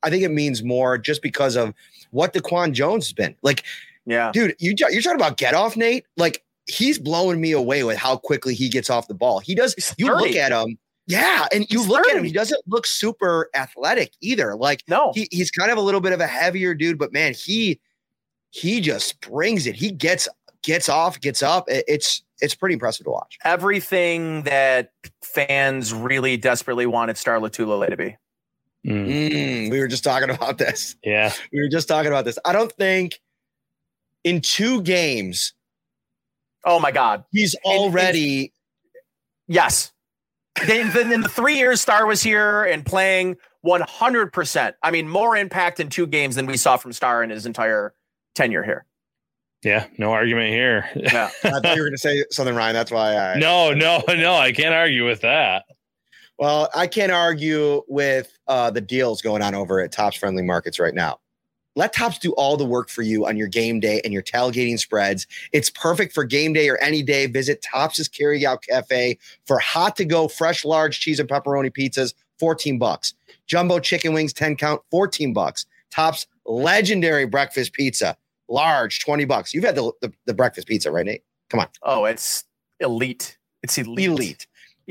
I think it means more just because of what Daquan Jones has been like. Yeah, dude, you you're talking about get off, Nate. Like he's blowing me away with how quickly he gets off the ball. He does. You look at him. Yeah, and you he's look 30. at him. He doesn't look super athletic either. Like no, he, he's kind of a little bit of a heavier dude, but man, he he just brings it. He gets gets off, gets up. It's it's pretty impressive to watch. Everything that fans really desperately wanted Star Lotulelei to be. Mm. Mm, we were just talking about this. Yeah, we were just talking about this. I don't think in two games. Oh my God, he's already. In, in, yes, then, then in the three years Star was here and playing 100%. I mean, more impact in two games than we saw from Star in his entire tenure here. Yeah, no argument here. Yeah, I thought you were going to say something, Ryan. That's why I. No, no, no. I can't argue with that. Well, I can't argue with uh, the deals going on over at Tops Friendly Markets right now. Let Tops do all the work for you on your game day and your tailgating spreads. It's perfect for game day or any day. Visit Tops's Carryout Cafe for hot to go, fresh, large cheese and pepperoni pizzas, 14 bucks. Jumbo chicken wings, 10 count, 14 bucks. Tops legendary breakfast pizza, large, 20 bucks. You've had the, the, the breakfast pizza, right, Nate? Come on. Oh, it's elite. It's elite. Elite.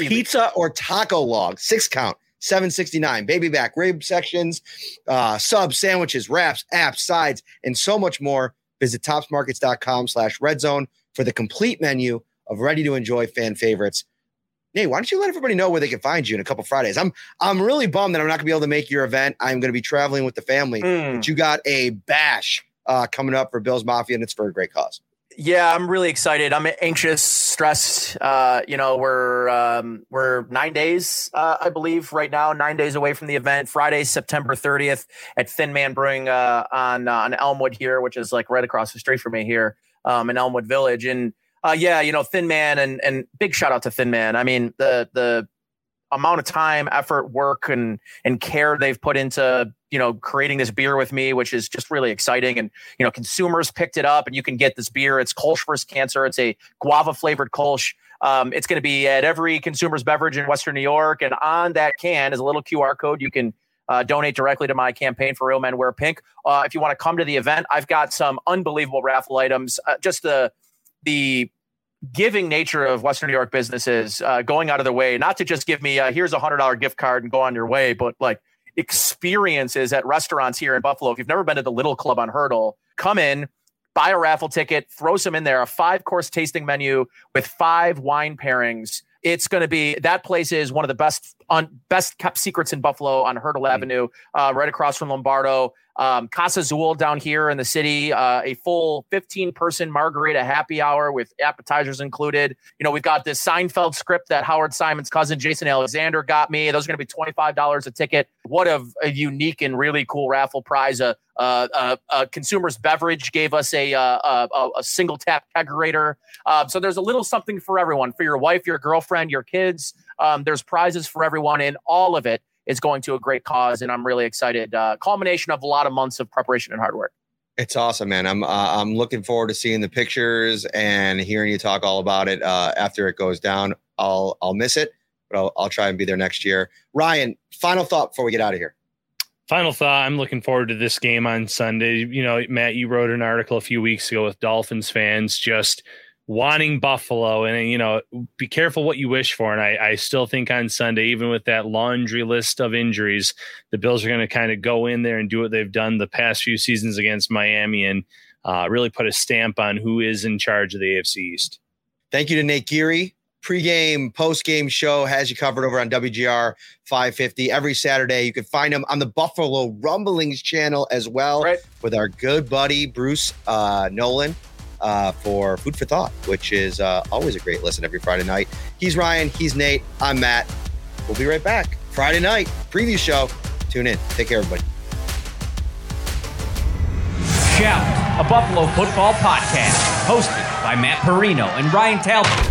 Pizza or taco log, six count, 769. Baby back rib sections, uh, subs, sandwiches, wraps, apps, sides, and so much more. Visit topsmarkets.com slash red zone for the complete menu of ready to enjoy fan favorites. Nate, why don't you let everybody know where they can find you in a couple Fridays? I'm I'm really bummed that I'm not gonna be able to make your event. I'm gonna be traveling with the family, Mm. but you got a bash uh, coming up for Bills Mafia, and it's for a great cause. Yeah, I'm really excited. I'm anxious, stressed. Uh, you know, we're um, we're nine days, uh, I believe, right now. Nine days away from the event. Friday, September 30th, at Thin Man Brewing uh, on uh, on Elmwood here, which is like right across the street from me here um, in Elmwood Village. And uh, yeah, you know, Thin Man, and and big shout out to Thin Man. I mean, the the amount of time, effort, work, and and care they've put into you know creating this beer with me, which is just really exciting. And you know, consumers picked it up, and you can get this beer. It's Kolsch versus Cancer. It's a guava flavored Kolsch. Um, it's going to be at every consumer's beverage in Western New York, and on that can is a little QR code. You can uh, donate directly to my campaign for Real Men Wear Pink. Uh, if you want to come to the event, I've got some unbelievable raffle items. Uh, just the the giving nature of Western New York businesses uh, going out of their way, not to just give me uh, here's a hundred dollar gift card and go on your way, but like experiences at restaurants here in Buffalo. If you've never been to the Little Club on Hertel, come in, buy a raffle ticket, throw some in there, a five course tasting menu with five wine pairings. It's going to be that place is one of the best on best kept secrets in Buffalo on Hertel Avenue, uh, right across from Lombardo. Um, Casa Azul down here in the city, uh, a full 15 person margarita happy hour with appetizers included. You know, we've got this Seinfeld script that Howard Simon's cousin Jason Alexander got me. Those are going to be $25 a ticket. What a, a unique and really cool raffle prize. A, uh, uh, uh, Consumers Beverage gave us a, uh, a, a single tap kegerator. Uh, so there's a little something for everyone for your wife, your girlfriend, your kids. Um, there's prizes for everyone, in all of it is going to a great cause. And I'm really excited. Uh, culmination of a lot of months of preparation and hard work. It's awesome, man. I'm uh, I'm looking forward to seeing the pictures and hearing you talk all about it uh, after it goes down. I'll I'll miss it, but I'll I'll try and be there next year. Ryan, final thought before we get out of here. Final thought I'm looking forward to this game on Sunday. You know, Matt, you wrote an article a few weeks ago with Dolphins fans just wanting Buffalo. And, you know, be careful what you wish for. And I, I still think on Sunday, even with that laundry list of injuries, the Bills are going to kind of go in there and do what they've done the past few seasons against Miami and uh, really put a stamp on who is in charge of the AFC East. Thank you to Nate Geary. Pre-game, post-game show has you covered over on WGR 550 every Saturday. You can find him on the Buffalo Rumblings channel as well right. with our good buddy Bruce uh, Nolan uh, for Food for Thought, which is uh, always a great listen every Friday night. He's Ryan. He's Nate. I'm Matt. We'll be right back. Friday night preview show. Tune in. Take care, everybody. Shout, a Buffalo football podcast, hosted by Matt Parrino and Ryan Talbot.